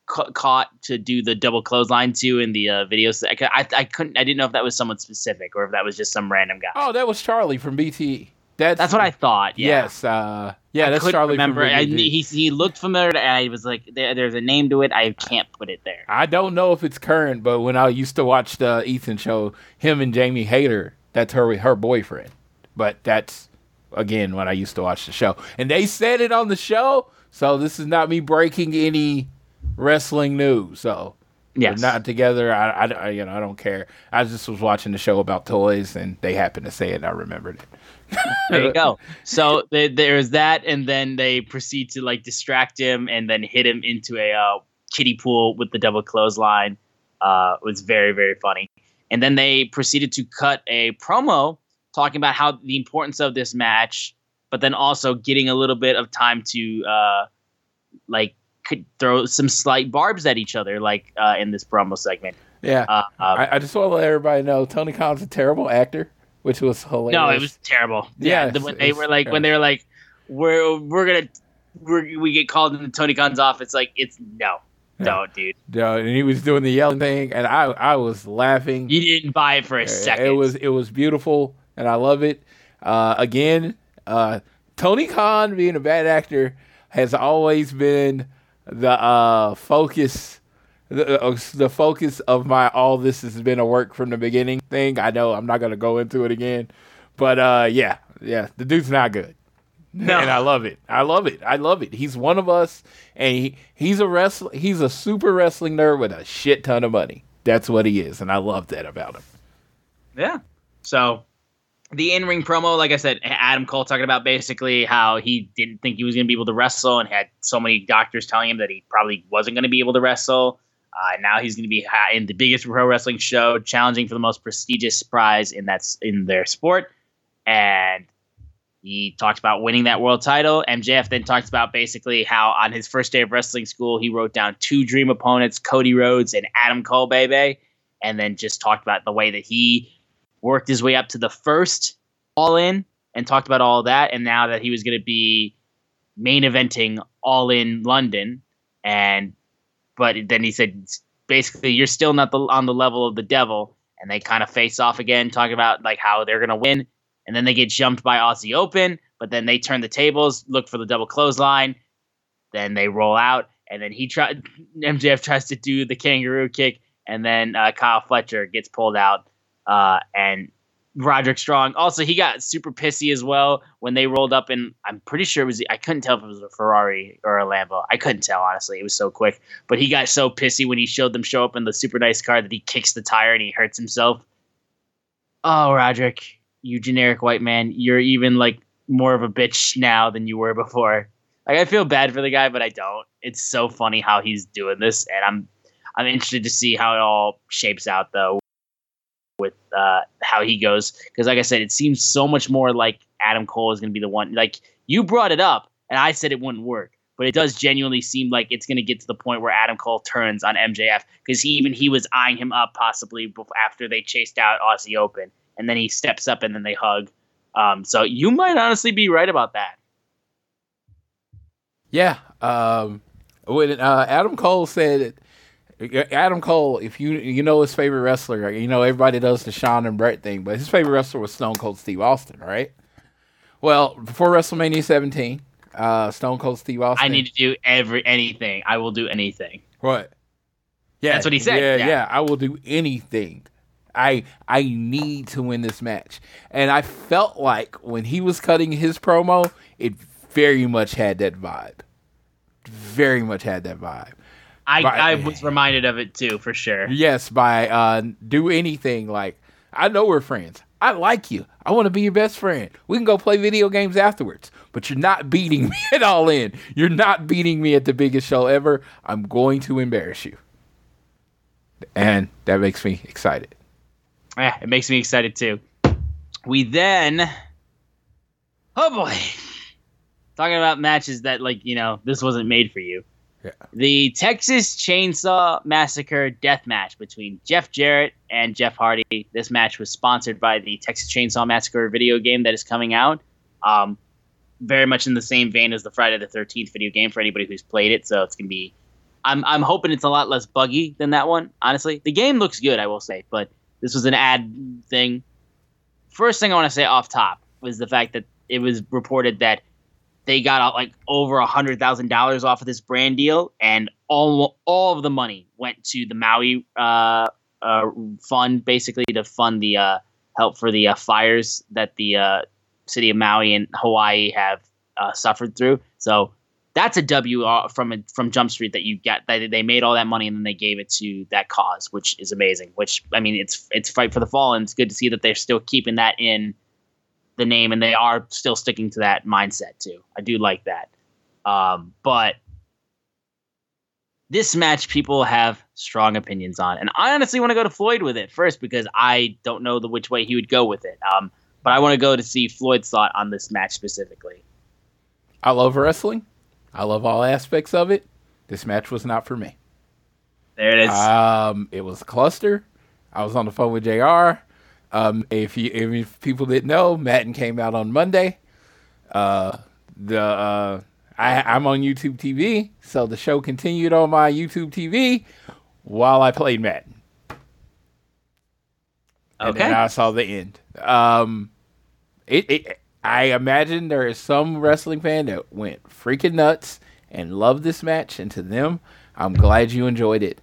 ca- caught to do the double clothesline to in the uh, video. I, I I couldn't I didn't know if that was someone specific or if that was just some random guy. Oh, that was Charlie from BTE. That's, That's what I thought. Yeah. Yes. Uh, yeah, I that's Charlie remember. from I, BTE. he he looked familiar. And I was like, there, "There's a name to it. I can't put it there." I don't know if it's current, but when I used to watch the Ethan show, him and Jamie Hayter, that's her her boyfriend. But that's again when I used to watch the show, and they said it on the show. So this is not me breaking any wrestling news. So they're not together. I, I, I- you know I don't care. I just was watching the show about toys, and they happened to say it. and I remembered it. <laughs> there you go. So the, there's that, and then they proceed to like distract him and then hit him into a uh, kiddie pool with the double clothesline. Uh, it was very very funny. And then they proceeded to cut a promo talking about how the importance of this match, but then also getting a little bit of time to uh, like could throw some slight barbs at each other, like uh, in this promo segment. Yeah, Uh, uh, I, I just want to let everybody know Tony Khan's a terrible actor, which was hilarious. No, it was terrible. Yeah, Yeah, the, when they were like, when they were like, we're we're gonna we're, we get called into Tony Khan's office. Like, it's no, no, dude, No, and he was doing the yelling thing, and I I was laughing. you didn't buy it for a second. It was it was beautiful, and I love it. Uh, again, uh, Tony Khan being a bad actor has always been the uh, focus the, uh, the focus of my all this has been a work from the beginning thing. I know I'm not gonna go into it again, but uh, yeah, yeah, the dude's not good, <laughs> No. and I love it. I love it. I love it. He's one of us, and he, he's a wrestler. He's a super wrestling nerd with a shit ton of money. That's what he is, and I love that about him. Yeah. So the in ring promo, like I said, Adam Cole talking about basically how he didn't think he was going to be able to wrestle and had so many doctors telling him that he probably wasn't going to be able to wrestle. Uh, now he's going to be in the biggest pro wrestling show, challenging for the most prestigious prize in that's in their sport, and he talks about winning that world title. MJF then talks about basically how on his first day of wrestling school he wrote down two dream opponents, Cody Rhodes and Adam Cole, baby, and then just talked about the way that he worked his way up to the first All In and talked about all that, and now that he was going to be main eventing All In London, and but then he said basically you're still not the, on the level of the devil, and they kind of face off again, talking about like how they're going to win, and then they get jumped by Aussie Open, but then they turn the tables, look for the double clothesline, then they roll out, and then he tried <laughs> MJF tries to do the kangaroo kick, and then uh, Kyle Fletcher gets pulled out uh, and Roderick Strong. Also, he got super pissy as well when they rolled up, and I'm pretty sure it was. I couldn't tell if it was a Ferrari or a Lambo. I couldn't tell honestly. It was so quick. But he got so pissy when he showed them show up in the super nice car that he kicks the tire and he hurts himself. Oh, Roderick, you generic white man, you're even like more of a bitch now than you were before. Like I feel bad for the guy, but I don't. It's so funny how he's doing this, and I'm I'm interested to see how it all shapes out though with uh, how he goes because like i said it seems so much more like adam cole is going to be the one like you brought it up and i said it wouldn't work but it does genuinely seem like it's going to get to the point where adam cole turns on mjf because he even he was eyeing him up possibly after they chased out aussie open and then he steps up and then they hug um, so you might honestly be right about that Yeah. Um, when uh, Adam Cole said, Adam Cole, if you you know his favorite wrestler, you know everybody does the Shawn and Brett thing, but his favorite wrestler was Stone Cold Steve Austin, right? Well, before WrestleMania 17, uh, Stone Cold Steve Austin. i need to do every anything i will do anything what? Yeah, That's what he said, Yeah, yeah. yeah, I will do anything. I I need to win this match, and I felt like when he was cutting his promo, it very much had that vibe. Very much had that vibe. I, Right. I was reminded of it too for sure Yes, by uh, do anything like I know we're friends. I like you. I want to be your best friend. We can go play video games afterwards. But you're not beating <laughs> me at all in. You're not beating me at the biggest show ever. I'm going to embarrass you. And that makes me excited. Yeah, it makes me excited too. We then, oh boy, <laughs> talking about matches that like you know this wasn't made for you. Yeah. The Texas Chainsaw Massacre death match between Jeff Jarrett and Jeff Hardy. This match was sponsored by the Texas Chainsaw Massacre video game that is coming out. Um, very much in the same vein as the Friday the Thirteenth video game for anybody who's played it. So it's gonna be. I'm I'm hoping it's a lot less buggy than that one. Honestly, the game looks good, I will say, but this was an ad thing. First thing I want to say off top was the fact that it was reported that they got like over a hundred thousand dollars off of this brand deal, and all all of the money went to the Maui uh, uh, fund, basically to fund the uh, help for the uh, fires that the uh, city of Maui and Hawaii have uh, suffered through. So that's a W uh, from from Jump Street that you get that they made all that money and then they gave it to that cause, which is amazing. Which I mean, it's it's fight for the fallen. It's good to see that they're still keeping that in the name and they are still sticking to that mindset too. I do like that. Um, but this match people have strong opinions on, and I honestly want to go to Floyd with it first because I don't know the which way he would go with it. Um, but I want to go to see Floyd's thought on this match specifically. I love wrestling. I love all aspects of it. This match was not for me. There it is. Um, it was a cluster. I was on the phone with Jr. Um, if you if people didn't know, Madden came out on Monday. Uh, the uh, I I'm on YouTube TV, so the show continued on my YouTube TV while I played Madden. And then. I saw the end. Um, it, it I imagine there is some wrestling fan that went freaking nuts and loved this match, and to them, I'm glad you enjoyed it.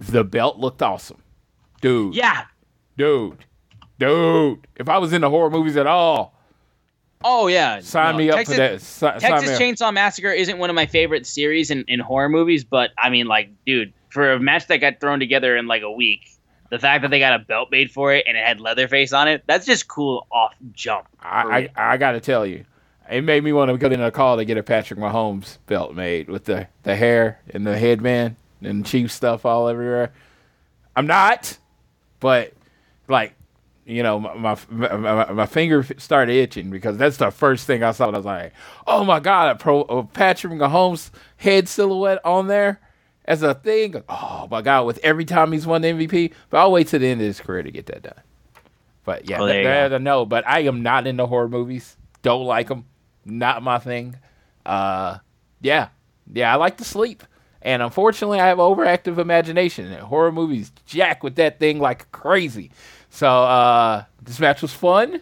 The belt looked awesome, dude. Yeah. dude, dude. If I was into horror movies at all, Oh yeah. sign No, me up Texas, for that. Si- Texas. Chainsaw Massacre isn't one of my favorite series in, in horror movies, but I mean, like, dude, for a match that got thrown together in like a week, the fact that they got a belt made for it and it had Leatherface on it, that's just cool off jump. I, I, I got to tell you, it made me want to go in a call to get a Patrick Mahomes belt made with the, the hair and the headband and Chief stuff all everywhere. I'm not, but like, you know, my my, my, my finger started itching because that's the first thing I saw. And I was like, oh my God, a, pro, a Patrick Mahomes head silhouette on there as a thing. Oh my God, with every time he's won the MVP. But I'll wait to the end of his career to get that done. But yeah, Oh, there that, that- no, but I am not into horror movies. Don't like them. Not my thing. Uh, yeah, yeah, I like to sleep, and unfortunately, I have overactive imagination. And horror movies jack with that thing like crazy. So uh, this match was fun.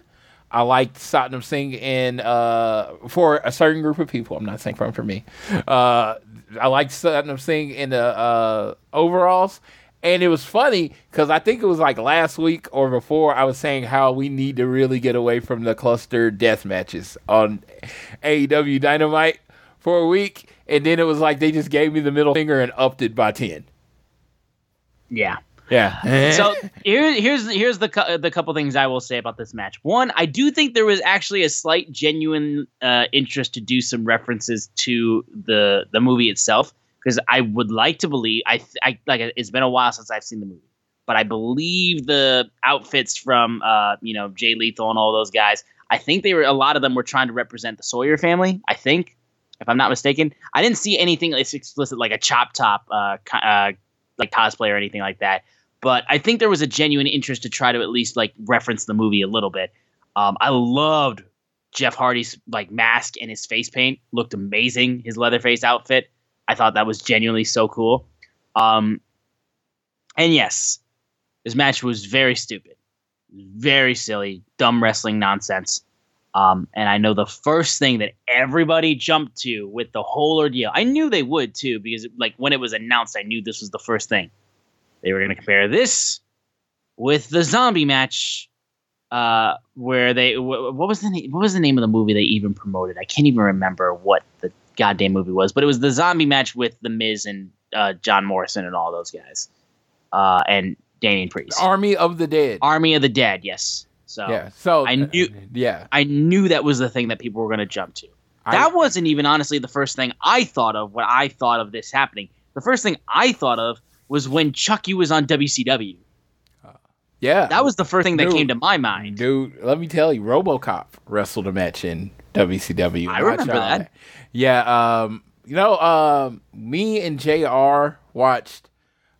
I liked Satnam Singh in uh, for a certain group of people. I'm not saying for for me. Uh, I liked Satnam Singh in the uh, overalls. And it was funny because I think it was like last week or before I was saying how we need to really get away from the cluster death matches on AEW Dynamite for a week. And then it was like they just gave me the middle finger and upped it by 10. Yeah. Yeah. So here, here's here's the cou- the couple things I will say about this match. One, I do think there was actually a slight genuine uh, interest to do some references to the the movie itself because I would like to believe I th- I like it's been a while since I've seen the movie, but I believe the outfits from uh you know Jay Lethal and all those guys. I think they were a lot of them were trying to represent the Sawyer family. I think, if I'm not mistaken, I didn't see anything that's explicit like a chop top uh, uh like cosplay or anything like that but I think there was a genuine interest to try to at least like reference the movie a little bit. Um, I loved Jeff Hardy's like mask and his face paint looked amazing. His Leatherface outfit, I thought that was genuinely so cool. Um, and yes, this match was very stupid, very silly, dumb wrestling nonsense. Um, and I know the first thing that everybody jumped to with the whole ordeal, I knew they would too, because like when it was announced, I knew this was the first thing. They were going to compare this with the zombie match, uh, where they wh- what was the name, what was the name of the movie they even promoted? I can't even remember what the goddamn movie was, but it was the zombie match with the Miz and uh, John Morrison and all those guys, uh, and Damian Priest. Army of the Dead. Army of the Dead, yes. So yeah. So I knew- Yeah. I knew that was the thing that people were going to jump to. That I, wasn't even honestly the first thing I thought of when I thought of this happening. The first thing I thought of was when Chucky was on WCW. yeah. That was the first thing that Dude. came to my mind. Dude, let me tell you, RoboCop wrestled a match in WCW. I remember out. that. Yeah, um, you know, um, me and JR watched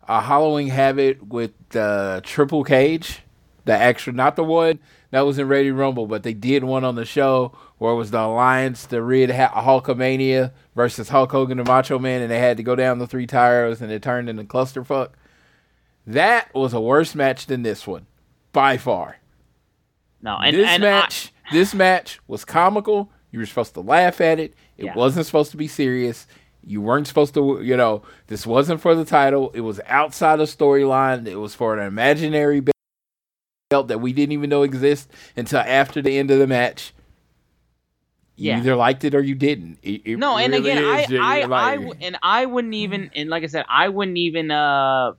a Halloween Havoc with uh, Triple Cage, the extra, not the one that was in Ready Rumble, but they did one on the show where it was the Alliance, the Red ha- Hulkamania versus Hulk Hogan and Macho Man, and they had to go down the three tires and it turned into clusterfuck. That was a worse match than this one, by far No, and, this and I- match, this match was comical. You were supposed to laugh at it. It Yeah. wasn't supposed to be serious. You weren't supposed to, you know, this wasn't for the title. It was outside of storyline. It was for an imaginary belt that we didn't even know exist until after the end of the match. You Yeah. either liked it or you didn't. It- it no, and really again, I, I, I, like- w- and I wouldn't even, and like I said, I wouldn't even uh,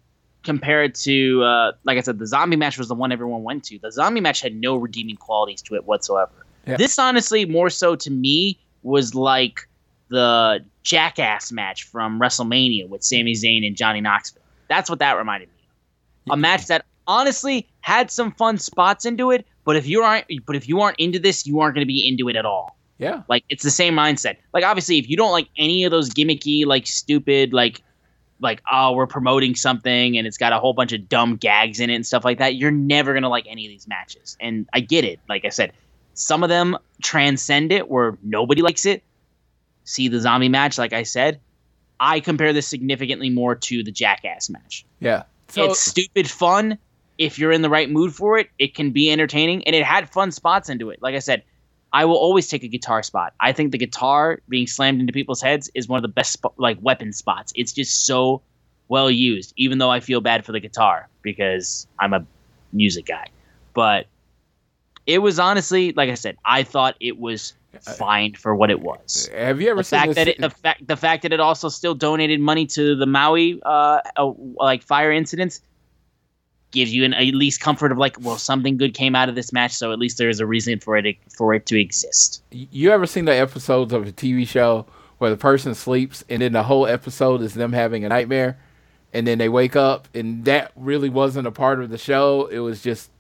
compare it to, uh, like I said, the zombie match was the one everyone went to. The zombie match had no redeeming qualities to it whatsoever. Yeah. This, honestly, more so to me, was like the Jackass match from WrestleMania with Sami Zayn and Johnny Knoxville. That's what that reminded me of. A match that honestly had some fun spots into it, but if you aren't, but if you aren't into this, you aren't going to be into it at all. Yeah, Like it's the same mindset. Like obviously, if you don't like any of those gimmicky, like stupid, like like oh we're promoting something and it's got a whole bunch of dumb gags in it and stuff like that, you're never gonna like any of these matches. And I get it. Like I said, some of them transcend it where nobody likes it. See the zombie match, like I said. I compare this significantly more to the Jackass match. yeah. So it's stupid fun. If you're in the right mood for it, it can be entertaining, and it had fun spots into it. Like I said, I will always take a guitar spot. I think the guitar being slammed into people's heads is one of the best like weapon spots. It's just so well used. Even though I feel bad for the guitar because I'm a music guy, but it was honestly like I said, I thought it was fine for what it was. Have you ever The seen fact this? that it, the fact the fact that it also still donated money to the Maui uh, uh like fire incidents gives you an at least comfort of like well something good came out of this match so at least there is a reason for it for it to exist. you ever seen the episodes of a TV show where the person sleeps and then the whole episode is them having a nightmare and then they wake up and that really wasn't a part of the show. It was just,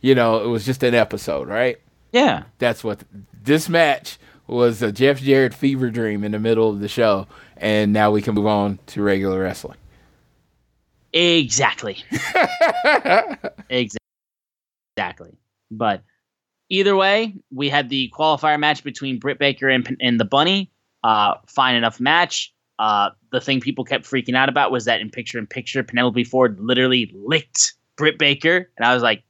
you know, it was just an episode, right? Yeah. That's what this match was a Jeff Jarrett fever dream in the middle of the show. And now we can move on to regular wrestling. Exactly. <laughs> Exactly. But either way, we had the qualifier match between Britt Baker and, and the Bunny. Uh, fine enough match. Uh, the thing people kept freaking out about was that in picture in picture, Penelope Ford literally licked Britt Baker, and I was like,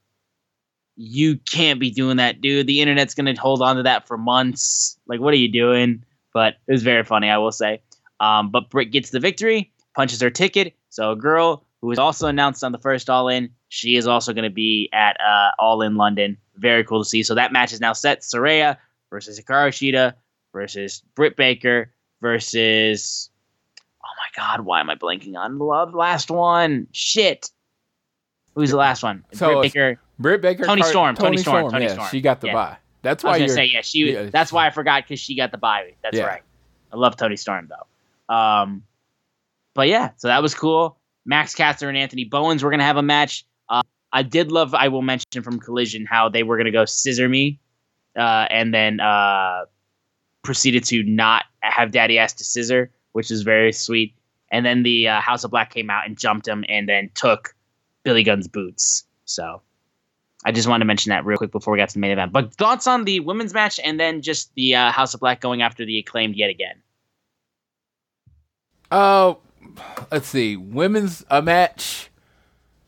"You can't be doing that, dude. The internet's gonna hold on to that for months. Like, what are you doing?" But it was very funny, I will say. Um, but Britt gets the victory, punches her ticket. So a girl who was also announced on the first All In, she is also going to be at uh, All In London. Very cool to see. So that match is now set: Saraya versus Hikaru Shida versus Britt Baker versus. Oh my God! Why am I blanking on the last one? Shit. Who's the last one? So Britt Baker. Britt Baker, Toni Car- Storm, Toni Storm, Toni yeah, Storm. she got the Yeah. bye. That's I why was you're. gonna say yeah. She. yeah, that's why I forgot because she got the bye. That's Yeah. right. I love Toni Storm though. Um, but yeah, so that was cool. Max Caster and Anthony Bowens were gonna have a match. Uh, I did love. I will mention from Collision how they were gonna go scissor me, uh, and then uh, proceeded to not have Daddy Ass to scissor, which is very sweet. And then the uh, House of Black came out and jumped him, and then took Billy Gunn's boots. So I just wanted to mention that real quick before we got to the main event. But thoughts on the women's match, and then just the uh, House of Black going after the acclaimed yet again. Uh, let's see. Women's a match.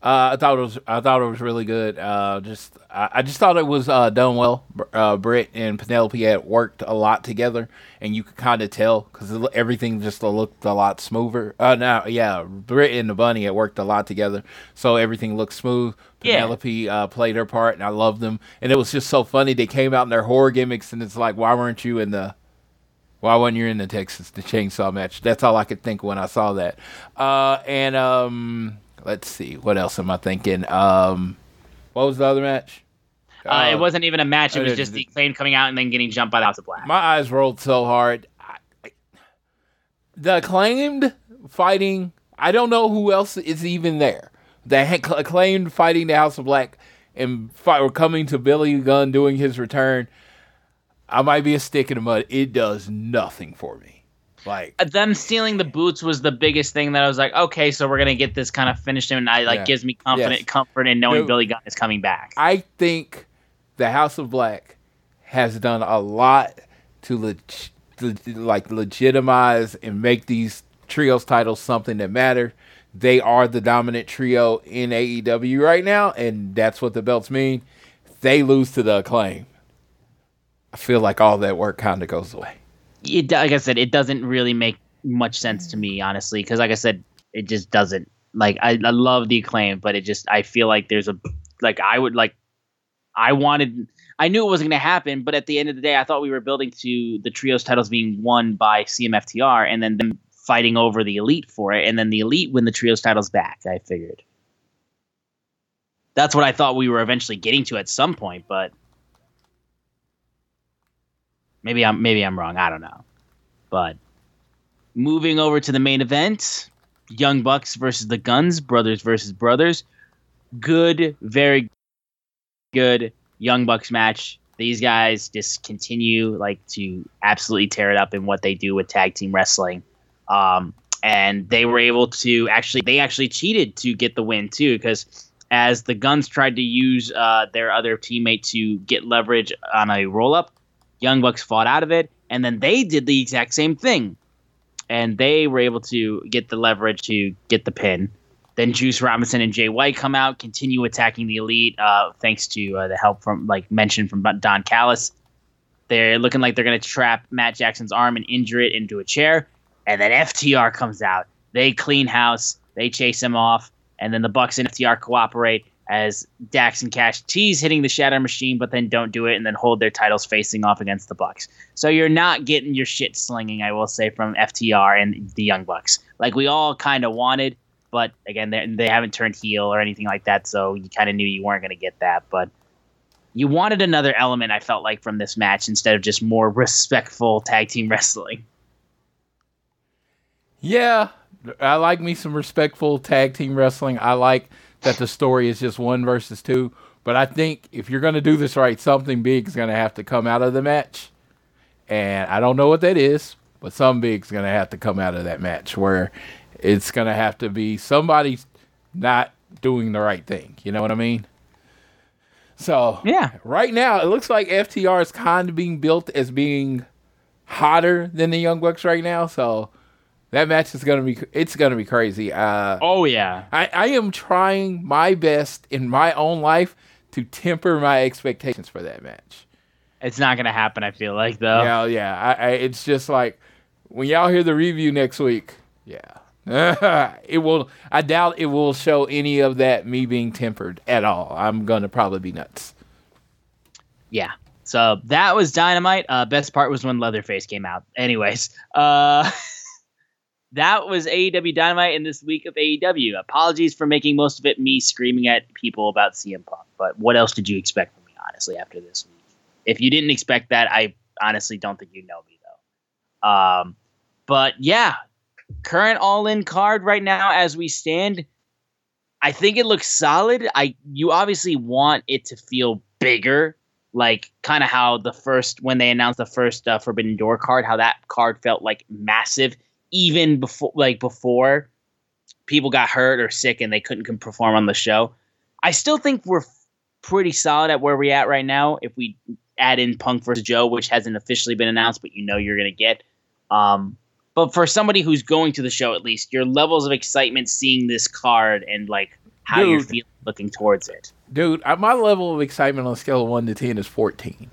Uh, I thought it was. I thought it was really good. Uh, just I, I just thought it was uh, done well. Uh, Britt and Penelope had worked a lot together, and you could kind of tell because everything just looked a lot smoother. Uh, now yeah, Britt and the Bunny had worked a lot together, so everything looked smooth. Yeah. Penelope uh, played her part, and I loved them. And it was just so funny. They came out in their horror gimmicks, and it's like, why weren't you in the why wasn't you in the Texas the chainsaw match? That's all I could think when I saw that. Uh, and um, let's see, what else am I thinking? Um, what was the other match? Uh, it wasn't even a match; it uh, was just the acclaimed coming out and then getting jumped by the House of Black. My eyes rolled so hard. I, I- the acclaimed fighting. I don't know who else is even there. The acclaimed fighting the House of Black and fight, or coming to Billy Gunn doing his return. I might be a stick in the mud. It does nothing for me. Like Uh, Them stealing the boots was the biggest thing that I was like, okay, so we're gonna get this kind of finished, and I like Yeah. gives me confident Yes. comfort in knowing No. Billy Gunn is coming back. I think the House of Black has done a lot to leg- to, like legitimize and make these trios titles something that matter. They are the dominant trio in AEW right now, and that's what the belts mean. They lose to the acclaim. I feel like all that work kind of goes away. it like I said, it doesn't really make much sense to me, honestly, because like I said, it just doesn't. Like I, I love the acclaim, but it just I feel like there's a like I would like I wanted I knew it wasn't gonna happen, but at the end of the day, I thought we were building to the trios titles being won by CMFTR and then them fighting over the elite for it, and then the elite win the trios titles back. I figured. That's what I thought we were eventually getting to at some point, but maybe I'm maybe I'm wrong. I don't know. But moving over to the main event, Young Bucks versus the Guns, brothers versus brothers. Good, very good Young Bucks match. These guys just continue like to absolutely tear it up in what they do with tag team wrestling. Um, and they were able to actually they actually cheated to get the win too because as the Guns tried to use uh, their other teammate to get leverage on a roll up, Young Bucks fought out of it, and then they did the exact same thing. And they were able to get the leverage to get the pin. Then Juice Robinson and Jay White come out, continue attacking the elite, uh, thanks to uh, the help from, like mentioned, from Don Callis. They're looking like they're going to trap Matt Jackson's arm and injure it into a chair. And then FTR comes out. They clean house. They chase him off. And then the Bucks and FTR cooperate as Dax and Cash tease hitting the Shatter Machine, but then don't do it and then hold their titles facing off against the Bucks. So you're not getting your shit slinging, I will say, from FTR and the Young Bucks. Like we all kind of wanted, but again, they haven't turned heel or anything like that, so you kind of knew you weren't going to get that. But you wanted another element, I felt like, from this match instead of just more respectful tag team <laughs> wrestling. Yeah, I like me some respectful tag team wrestling. I like that the story is just one versus two. But I think if you're going to do this right, something big is going to have to come out of the match. And I don't know what that is, but some big is going to have to come out of that match where it's going to have to be somebody not doing the right thing. You know what I mean? So, Yeah. right now, it looks like FTR is kind of being built as being hotter than the Young Bucks right now. So, that match is going to be it's going to be crazy. Uh Oh yeah. I, I am trying my best in my own life to temper my expectations for that match. It's not gonna happen. I feel like though. Yeah, yeah. I, I, it's just like when y'all hear the review next week. Yeah, <laughs> it will. I doubt it will show any of that me being tempered at all. I'm gonna probably be nuts. Yeah. So that was dynamite. Uh, best part was when Leatherface came out. Anyways, uh, <laughs> that was AEW Dynamite in this week of AEW. Apologies for making most of it me screaming at people about CM Punk. But what else did you expect from me, honestly, after this week? If you didn't expect that, I honestly don't think you know me though. Um, but yeah, current all-in card right now as we stand. I think it looks solid. I you obviously want it to feel bigger, like kind of how the first when they announced the first uh, Forbidden Door card, how that card felt like massive, even before like before people got hurt or sick and they couldn't perform on the show. I still think we're pretty solid at where we're at right now. If we add in Punk versus Joe, which hasn't officially been announced, but you know you're gonna get. Um, but for somebody who's going to the show, at least your levels of excitement seeing this card and like how you're feeling looking towards it. Dude, my level of excitement on a scale of one to ten is fourteen.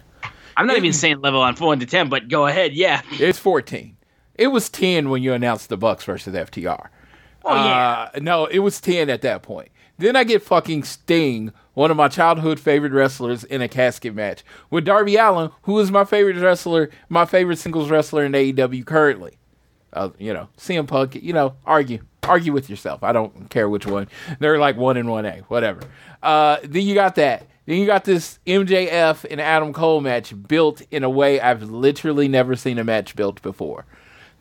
I'm not even saying level on four to ten, but go ahead. Yeah. It's 14. It was 10 when you announced the Bucks versus FTR. Oh, yeah. Uh, no, it was 10 at that point. Then I get fucking Sting, one of my childhood favorite wrestlers, in a casket match with Darby Allin, who is my favorite wrestler, my favorite singles wrestler in AEW currently. Uh, you know, CM Punk, you know, argue. Argue with yourself. I don't care which one. They're like one and one A, whatever. Uh, then you got that. Then you got this MJF and Adam Cole match built in a way I've literally never seen a match built before.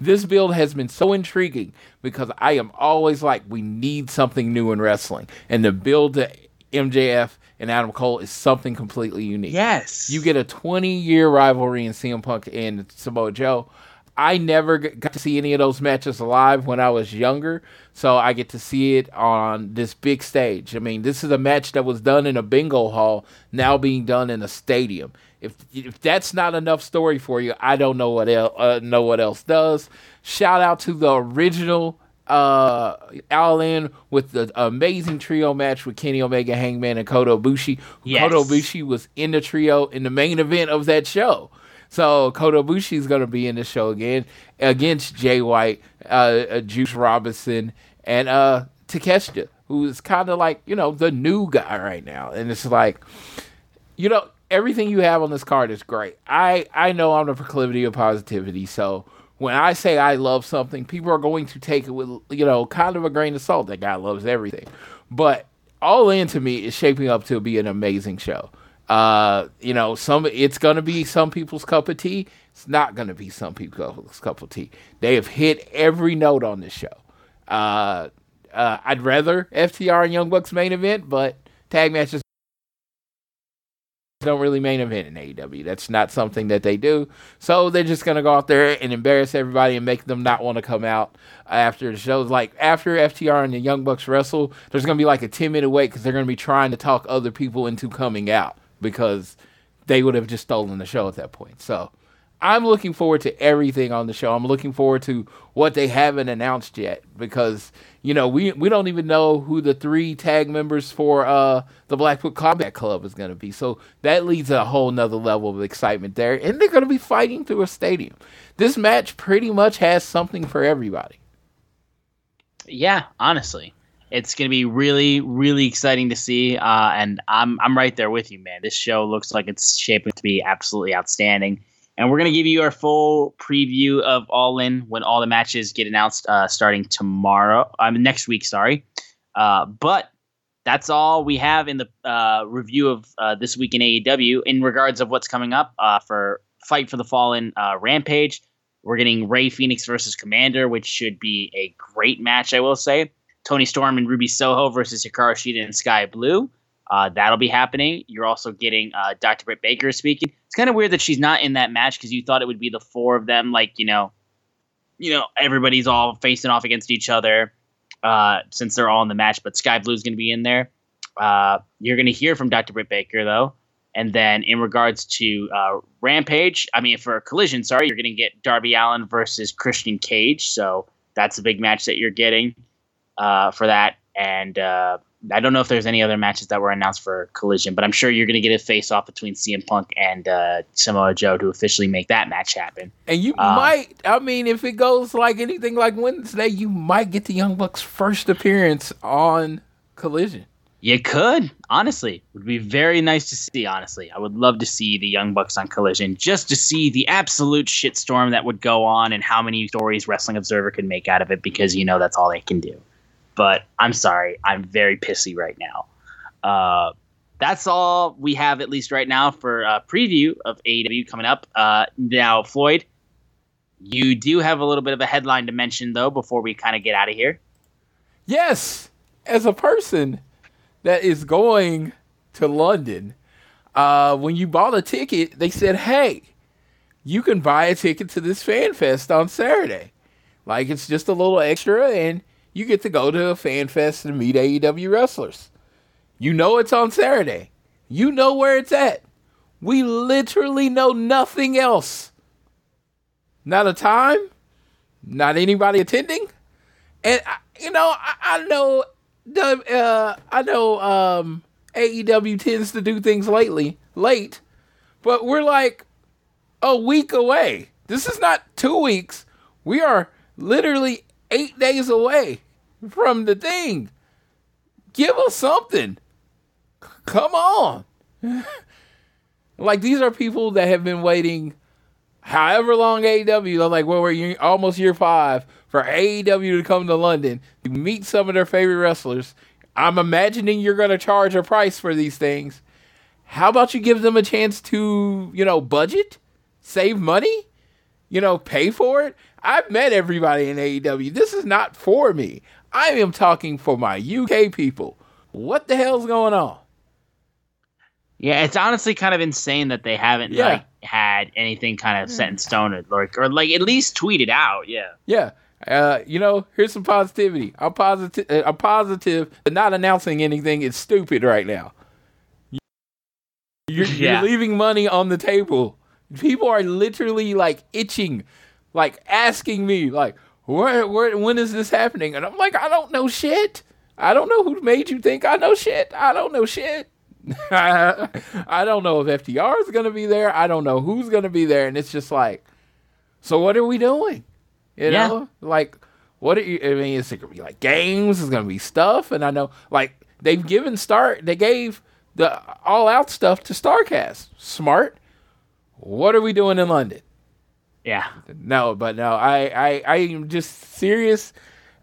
This build has been so intriguing because I am always like, we need something new in wrestling. And the build to MJF and Adam Cole is something completely unique. Yes. You get a 20 year rivalry in CM Punk and Samoa Joe. I never got to see any of those matches live when I was younger, so I get to see it on this big stage. I mean, this is a match that was done in a bingo hall, now being done in a stadium. If if that's not enough story for you, I don't know what el- uh, know what else does. Shout out to the original uh All In with the amazing trio match with Kenny Omega, Hangman, and Kota Ibushi. Yes. Kota Ibushi was in the trio in the main event of that show. So Kota Ibushi is going to be in the show again against Jay White, uh, uh, Juice Robinson, and uh, Takeshita, who is kind of like you know the new guy right now. And it's like, you know, everything you have on this card is great. I I know I'm the proclivity of positivity, so when I say I love something, people are going to take it with you know kind of a grain of salt. That guy loves everything, but all in to me is shaping up to be an amazing show. Uh, you know, some it's gonna be some people's cup of tea. It's not gonna be some people's cup of tea. They have hit every note on this show. Uh, uh, I'd rather FTR and Young Bucks main event, but tag matches don't really main event in AEW. That's not something that they do. So they're just gonna go out there and embarrass everybody and make them not want to come out after the shows. Like after FTR and the Young Bucks wrestle, there's gonna be like a ten minute wait because they're gonna be trying to talk other people into coming out because they would have just stolen the show at that point. So I'm looking forward to everything on the show. I'm looking forward to what they haven't announced yet because you know we we don't even know who the three tag members for uh the Blackpool Combat Club is going to be. So that leads a whole nother level of excitement there, and they're going to be fighting through a stadium. This match pretty much has something for everybody. Yeah, honestly, it's going to be really, really exciting to see. Uh, and I'm I'm right there with you, man. This show looks like it's shaping to be absolutely outstanding. And we're going to give you our full preview of All In when all the matches get announced uh, starting tomorrow. I mean, next week, sorry. Uh, but that's all we have in the uh, review of uh, this week in AEW in regards of what's coming up uh, for Fight for the Fallen uh, Rampage. We're getting Rey Fenix versus Komander, which should be a great match, I will say. Toni Storm and Ruby Soho versus Hikaru Shida and Skye Blue. Uh, that'll be happening. You're also getting uh, Dr. Britt Baker speaking. It's kind of weird that she's not in that match because you thought it would be the four of them, like you know, you know, everybody's all facing off against each other uh, since they're all in the match. But Skye Blue's going to be in there. Uh, you're going to hear from Dr. Britt Baker though, and then in regards to uh, Rampage, I mean for Collision, sorry, you're going to get Darby Allin versus Christian Cage. So that's a big match that you're getting uh, for that, and I don't know if there's any other matches that were announced for Collision, but I'm sure you're going to get a face off between CM Punk and uh, Samoa Joe to officially make that match happen. And you um, might, I mean, if it goes like anything like Wednesday, you might get the Young Bucks' first appearance on Collision. You could, honestly. It Would be very nice to see, honestly. I would love to see the Young Bucks on Collision just to see the absolute shitstorm that would go on and how many stories Wrestling Observer could make out of it because, you know, that's all they can do. But I'm sorry, I'm very pissy right now. Uh, that's all we have, at least right now, for a preview of AEW coming up. Uh, now, Floyd, you do have a little bit of a headline to mention, though, before we kind of get out of here. Yes, as a person that is going to London, uh, when you bought a ticket, they said, hey, you can buy a ticket to this fan fest on Saturday. Like it's just a little extra, and you get to go to a fan fest and meet AEW wrestlers. You know it's on Saturday. You know where it's at. We literally know nothing else. Not a time, not anybody attending. And you know, I, I know uh, I know um, AEW tends to do things lately late, but we're like a week away. This is not two weeks. We are literally eight days away from the thing. Give us something. Come on. <laughs> like these are people that have been waiting however long AEW, like we're almost year five for AEW to come to London to meet some of their favorite wrestlers. I'm imagining you're going to charge a price for these things. How about you give them a chance to, you know, budget, save money, you know, pay for it? I've met everybody in AEW. This is not for me. I am talking for my UK people. What the hell's going on? Yeah, it's honestly kind of insane that they haven't yeah. like had anything kind of set in stone or like or like at least tweeted out. Yeah. Yeah. Uh, you know, here's some positivity. I'm positive. Uh, I'm positive that not announcing anything is stupid right now. You're, <laughs> yeah. you're leaving money on the table. People are literally like itching, like asking me, like, where, where, when is this happening? And I'm like, I don't know shit. I don't know who made you think I know shit. I don't know shit. <laughs> I don't know if FTR is going to be there. I don't know who's going to be there. And it's just like, so what are we doing? You yeah. know, like, what are you, I mean, it's going to be like games? It's going to be stuff. And I know, like, they've given start, they gave the all out stuff to Starcast. Smart. What are we doing in London? Yeah. No, but no, I, I, I am just serious.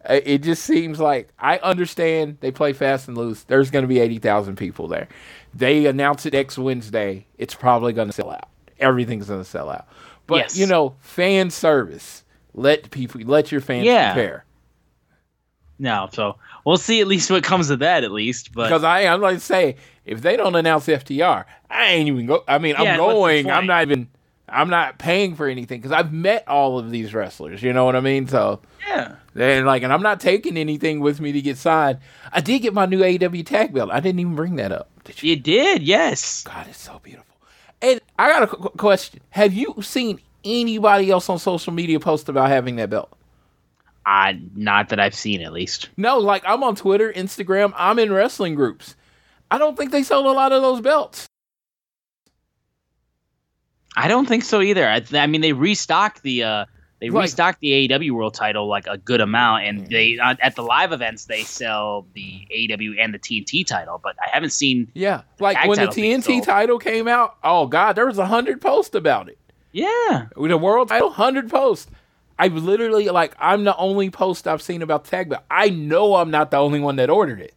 Uh, it just seems like I understand they play fast and loose. There's going to be 80,000 people there. They announce it next Wednesday. It's probably going to sell out. Everything's going to sell out. But, yes. you know, fan service. Let people, let your fans yeah. prepare. No, so we'll see at least what comes of that at least. But because I, I'm like say, if they don't announce FTR, I ain't even go. I mean, yeah, I'm going. I'm not even. I'm not paying for anything because I've met all of these wrestlers. You know what I mean? So yeah, and like, and I'm not taking anything with me to get signed. I did get my new AEW tag belt. I didn't even bring that up. Did you? You did, yes. God, it's so beautiful. And I got a qu- question: Have you seen anybody else on social media post about having that belt. Uh, not that I've seen, at least. No, like I'm on Twitter, Instagram, I'm in wrestling groups. I don't think they sold a lot of those belts. I don't think so either. I, I mean, they restocked the uh, they Right. restocked the AEW World Title like a good amount, and they uh, at the live events they sell the AEW and the TNT title, but I haven't seen. Yeah, like when the TNT title came out, oh god, there was a hundred posts about it. Yeah, With the world title, hundred posts. I literally like I'm the only post I've seen about the tag belt. I know I'm not the only one that ordered it,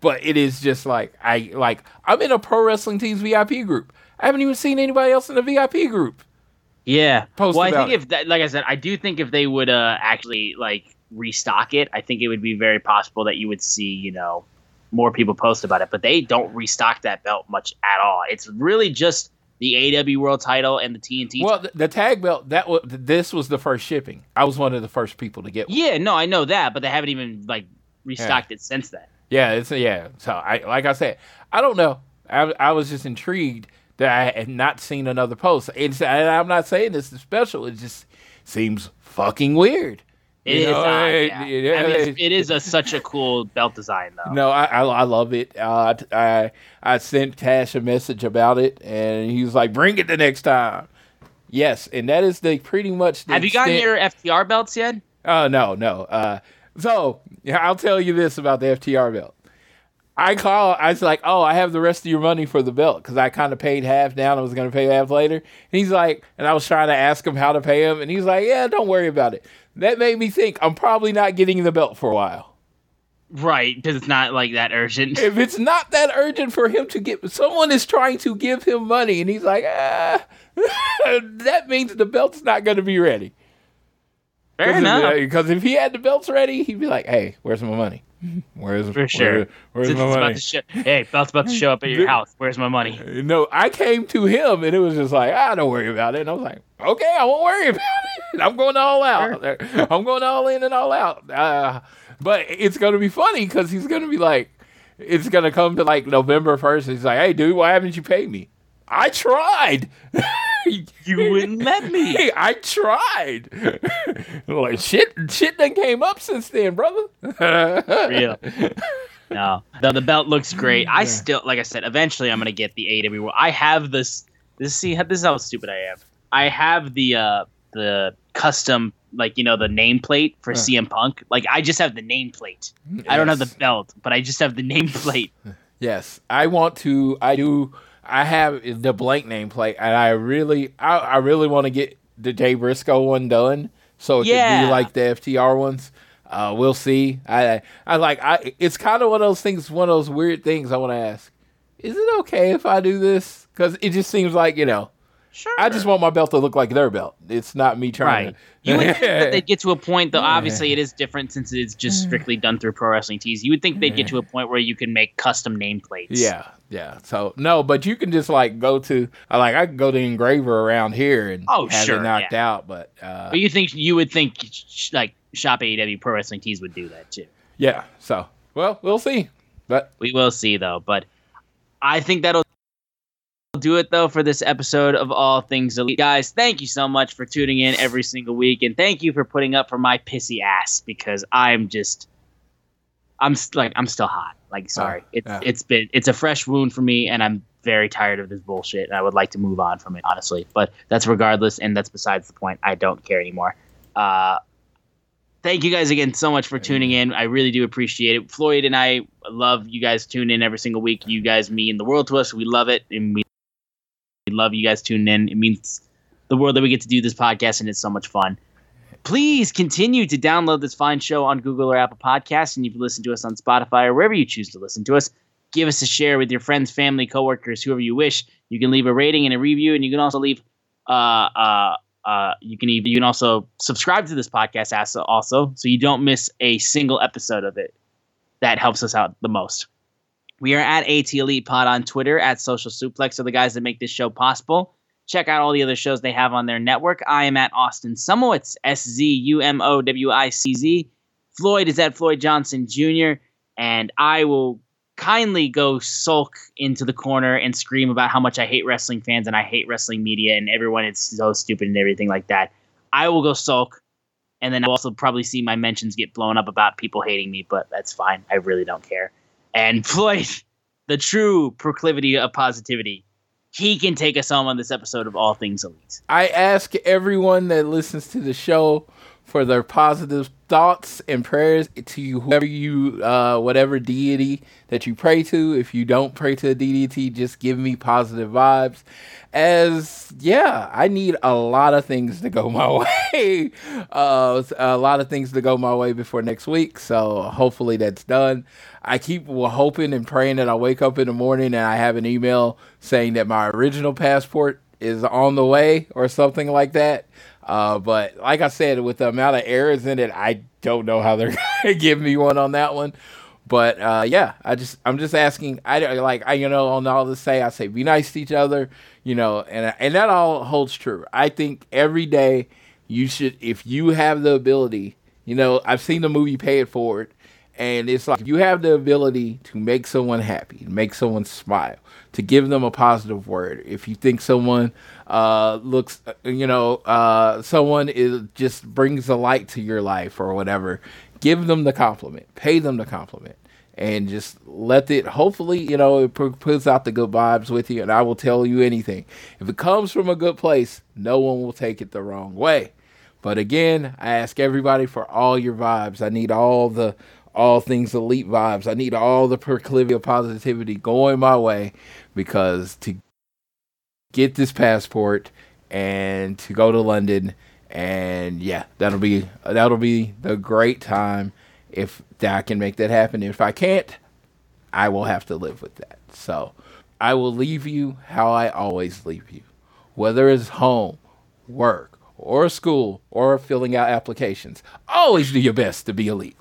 but it is just like I like I'm in a pro wrestling tees VIP group. I haven't even seen anybody else in the VIP group. yeah. Post well, I think if that, like I said, I do think if they would uh, actually like restock it, I think it would be very possible that you would see you know more people post about it. But they don't restock that belt much at all. It's really just the AW World Title and the TNT. Well, the, the tag belt that was this was the first shipping. I was one of the first people to get one. Yeah, no, I know that, but they haven't even like restocked it since then. Yeah, it's yeah. So I like I said, I don't know. I I was just intrigued that I had not seen another post. It's, and I'm not saying this is special. It just seems fucking weird. It You is know, odd, it- yeah. it- I mean, it is a, such a cool belt design, though. No, I, I I love it. Uh, I I sent Tash a message about it, and he was like, "Bring it the next time." Yes, and that is the pretty much. The Have you gotten your FTR belts yet? Oh no, no. Uh, so I'll tell you this about the FTR belt. I call. I was like, "Oh, I have the rest of your money for the belt because I kind of paid half down. I was going to pay half later." And he's like, and I was trying to ask him how to pay him, and he's like, "Yeah, don't worry about it." That made me think I'm probably not getting the belt for a while. Right, because it's not like that urgent. If it's not that urgent for him to get, someone is trying to give him money, and he's like, "Ah," <laughs> that means the belt's not going to be ready. Fair enough. Because if he had the belts ready, he'd be like, "Hey, where's my money? <laughs> Where's For sure. where- where's Since my it's about money?" to show, hey, belt's about to show up at your <laughs> house. Where's my money? No, I came to him, and it was just like, "Ah, don't worry about it." And I was like, "Okay, I won't worry <laughs> about it. I'm going all out. I'm going all in and all out." Uh, but it's going to be funny because he's going to be like, it's going to come to like November first. He's like, "Hey, dude, why haven't you paid me?" I tried. You wouldn't let me. <laughs> Hey, I tried. <laughs> like shit, shit done came up since then, brother. Real. <laughs> No, the, the belt looks great. I still, like I said, eventually I'm gonna get the AW. I have this. This see, this is how stupid I am. I have the uh the custom, like you know, the nameplate for CM Punk. Like I just have the nameplate. I don't have the belt, but I just have the nameplate. Yes, I want to. I do. I have the blank nameplate, and I really, I, I really want to get the Jay Briscoe one done, so it could be like the FTR ones. Uh, we'll see. I, I like. I. It's kind of one of those things. One of those weird things. I want to ask. Is it okay if I do this? Because it just seems like you know. Sure. I just want my belt to look like their belt. It's not me trying Right. to. You would think that they'd get to a point, though. Obviously, it is different since it's just strictly done through pro wrestling tees. You would think they'd get to a point where you can make custom nameplates. Yeah, yeah. So no, but you can just like go to like I can go to engraver around here and Oh, have sure, it knocked out. But uh, But you think you would think sh- like Shop AEW Pro Wrestling Tees would do that too. yeah. So well, we'll see. But We will see though. But I think that'll do it though for this episode of All Things Elite. Guys, thank you so much for tuning in every single week, and thank you for putting up for my pissy ass because I'm just, I'm st- like I'm still hot. Like sorry, Oh, it's yeah. it's been it's a fresh wound for me, and I'm very tired of this bullshit, and I would like to move on from it honestly. But that's regardless, and that's besides the point. I don't care anymore. Uh, thank you guys again so much for tuning in. I really do appreciate it. Floyd and I love you guys tune in every single week. You guys mean the world to us. We love it, and we we love you guys tuning in. It means the world that we get to do this podcast, and it's so much fun. Please continue to download this fine show on Google or Apple Podcasts, and if you listen to us on Spotify or wherever you choose to listen to us, give us a share with your friends, family, coworkers, whoever you wish. You can leave a rating and a review, and you can also leave uh, uh, uh, you can even, you can also subscribe to this podcast as- also, so you don't miss a single episode of it. That helps us out the most. We are at AT Elite Pod on Twitter at Social Suplex are the guys that make this show possible. Check out all the other shows they have on their network. I am at Austin Szumowicz, S Z U M O W I C Z. Floyd is at Floyd Johnson Jr. And I will kindly go sulk into the corner and scream about how much I hate wrestling fans and I hate wrestling media and everyone is so stupid and everything like that. I will go sulk and then I'll also probably see my mentions get blown up about people hating me, but that's fine. I really don't care. And <laughs> Floyd, the true proclivity of positivity, he can take us home on this episode of All Things Elite. I ask everyone that listens to the show for their positive thoughts and prayers to you, whoever you, uh, whatever deity that you pray to. If you don't pray to a deity, just give me positive vibes. As yeah, I need a lot of things to go my <laughs> way. uh, a lot of things to go my way before next week. So hopefully that's done. I keep hoping and praying that I wake up in the morning and I have an email saying that my original passport is on the way or something like that. Uh, but like I said, with the amount of errors in it, I don't know how they're <laughs> gonna give me one on that one. But uh, yeah, I just I'm just asking. I like I you know on all this say I say be nice to each other, you know, and and that all holds true. I think every day you should if you have the ability, you know, I've seen the movie Pay It Forward, and it's like you have the ability to make someone happy, make someone smile, to give them a positive word. If you think someone uh, looks, you know, uh, someone is just brings a light to your life or whatever, give them the compliment, pay them the compliment, and just let it. Hopefully, you know, it puts out the good vibes with you. And I will tell you anything if it comes from a good place, no one will take it the wrong way. But again, I ask everybody for all your vibes. I need all the all things elite vibes. I need all the proclivity of positivity going my way because to get this passport and to go to London and yeah, that'll be that'll be the great time if I can make that happen. If I can't, I will have to live with that. So I will leave you how I always leave you, whether it's home, work, or school, or filling out applications. Always do your best to be elite.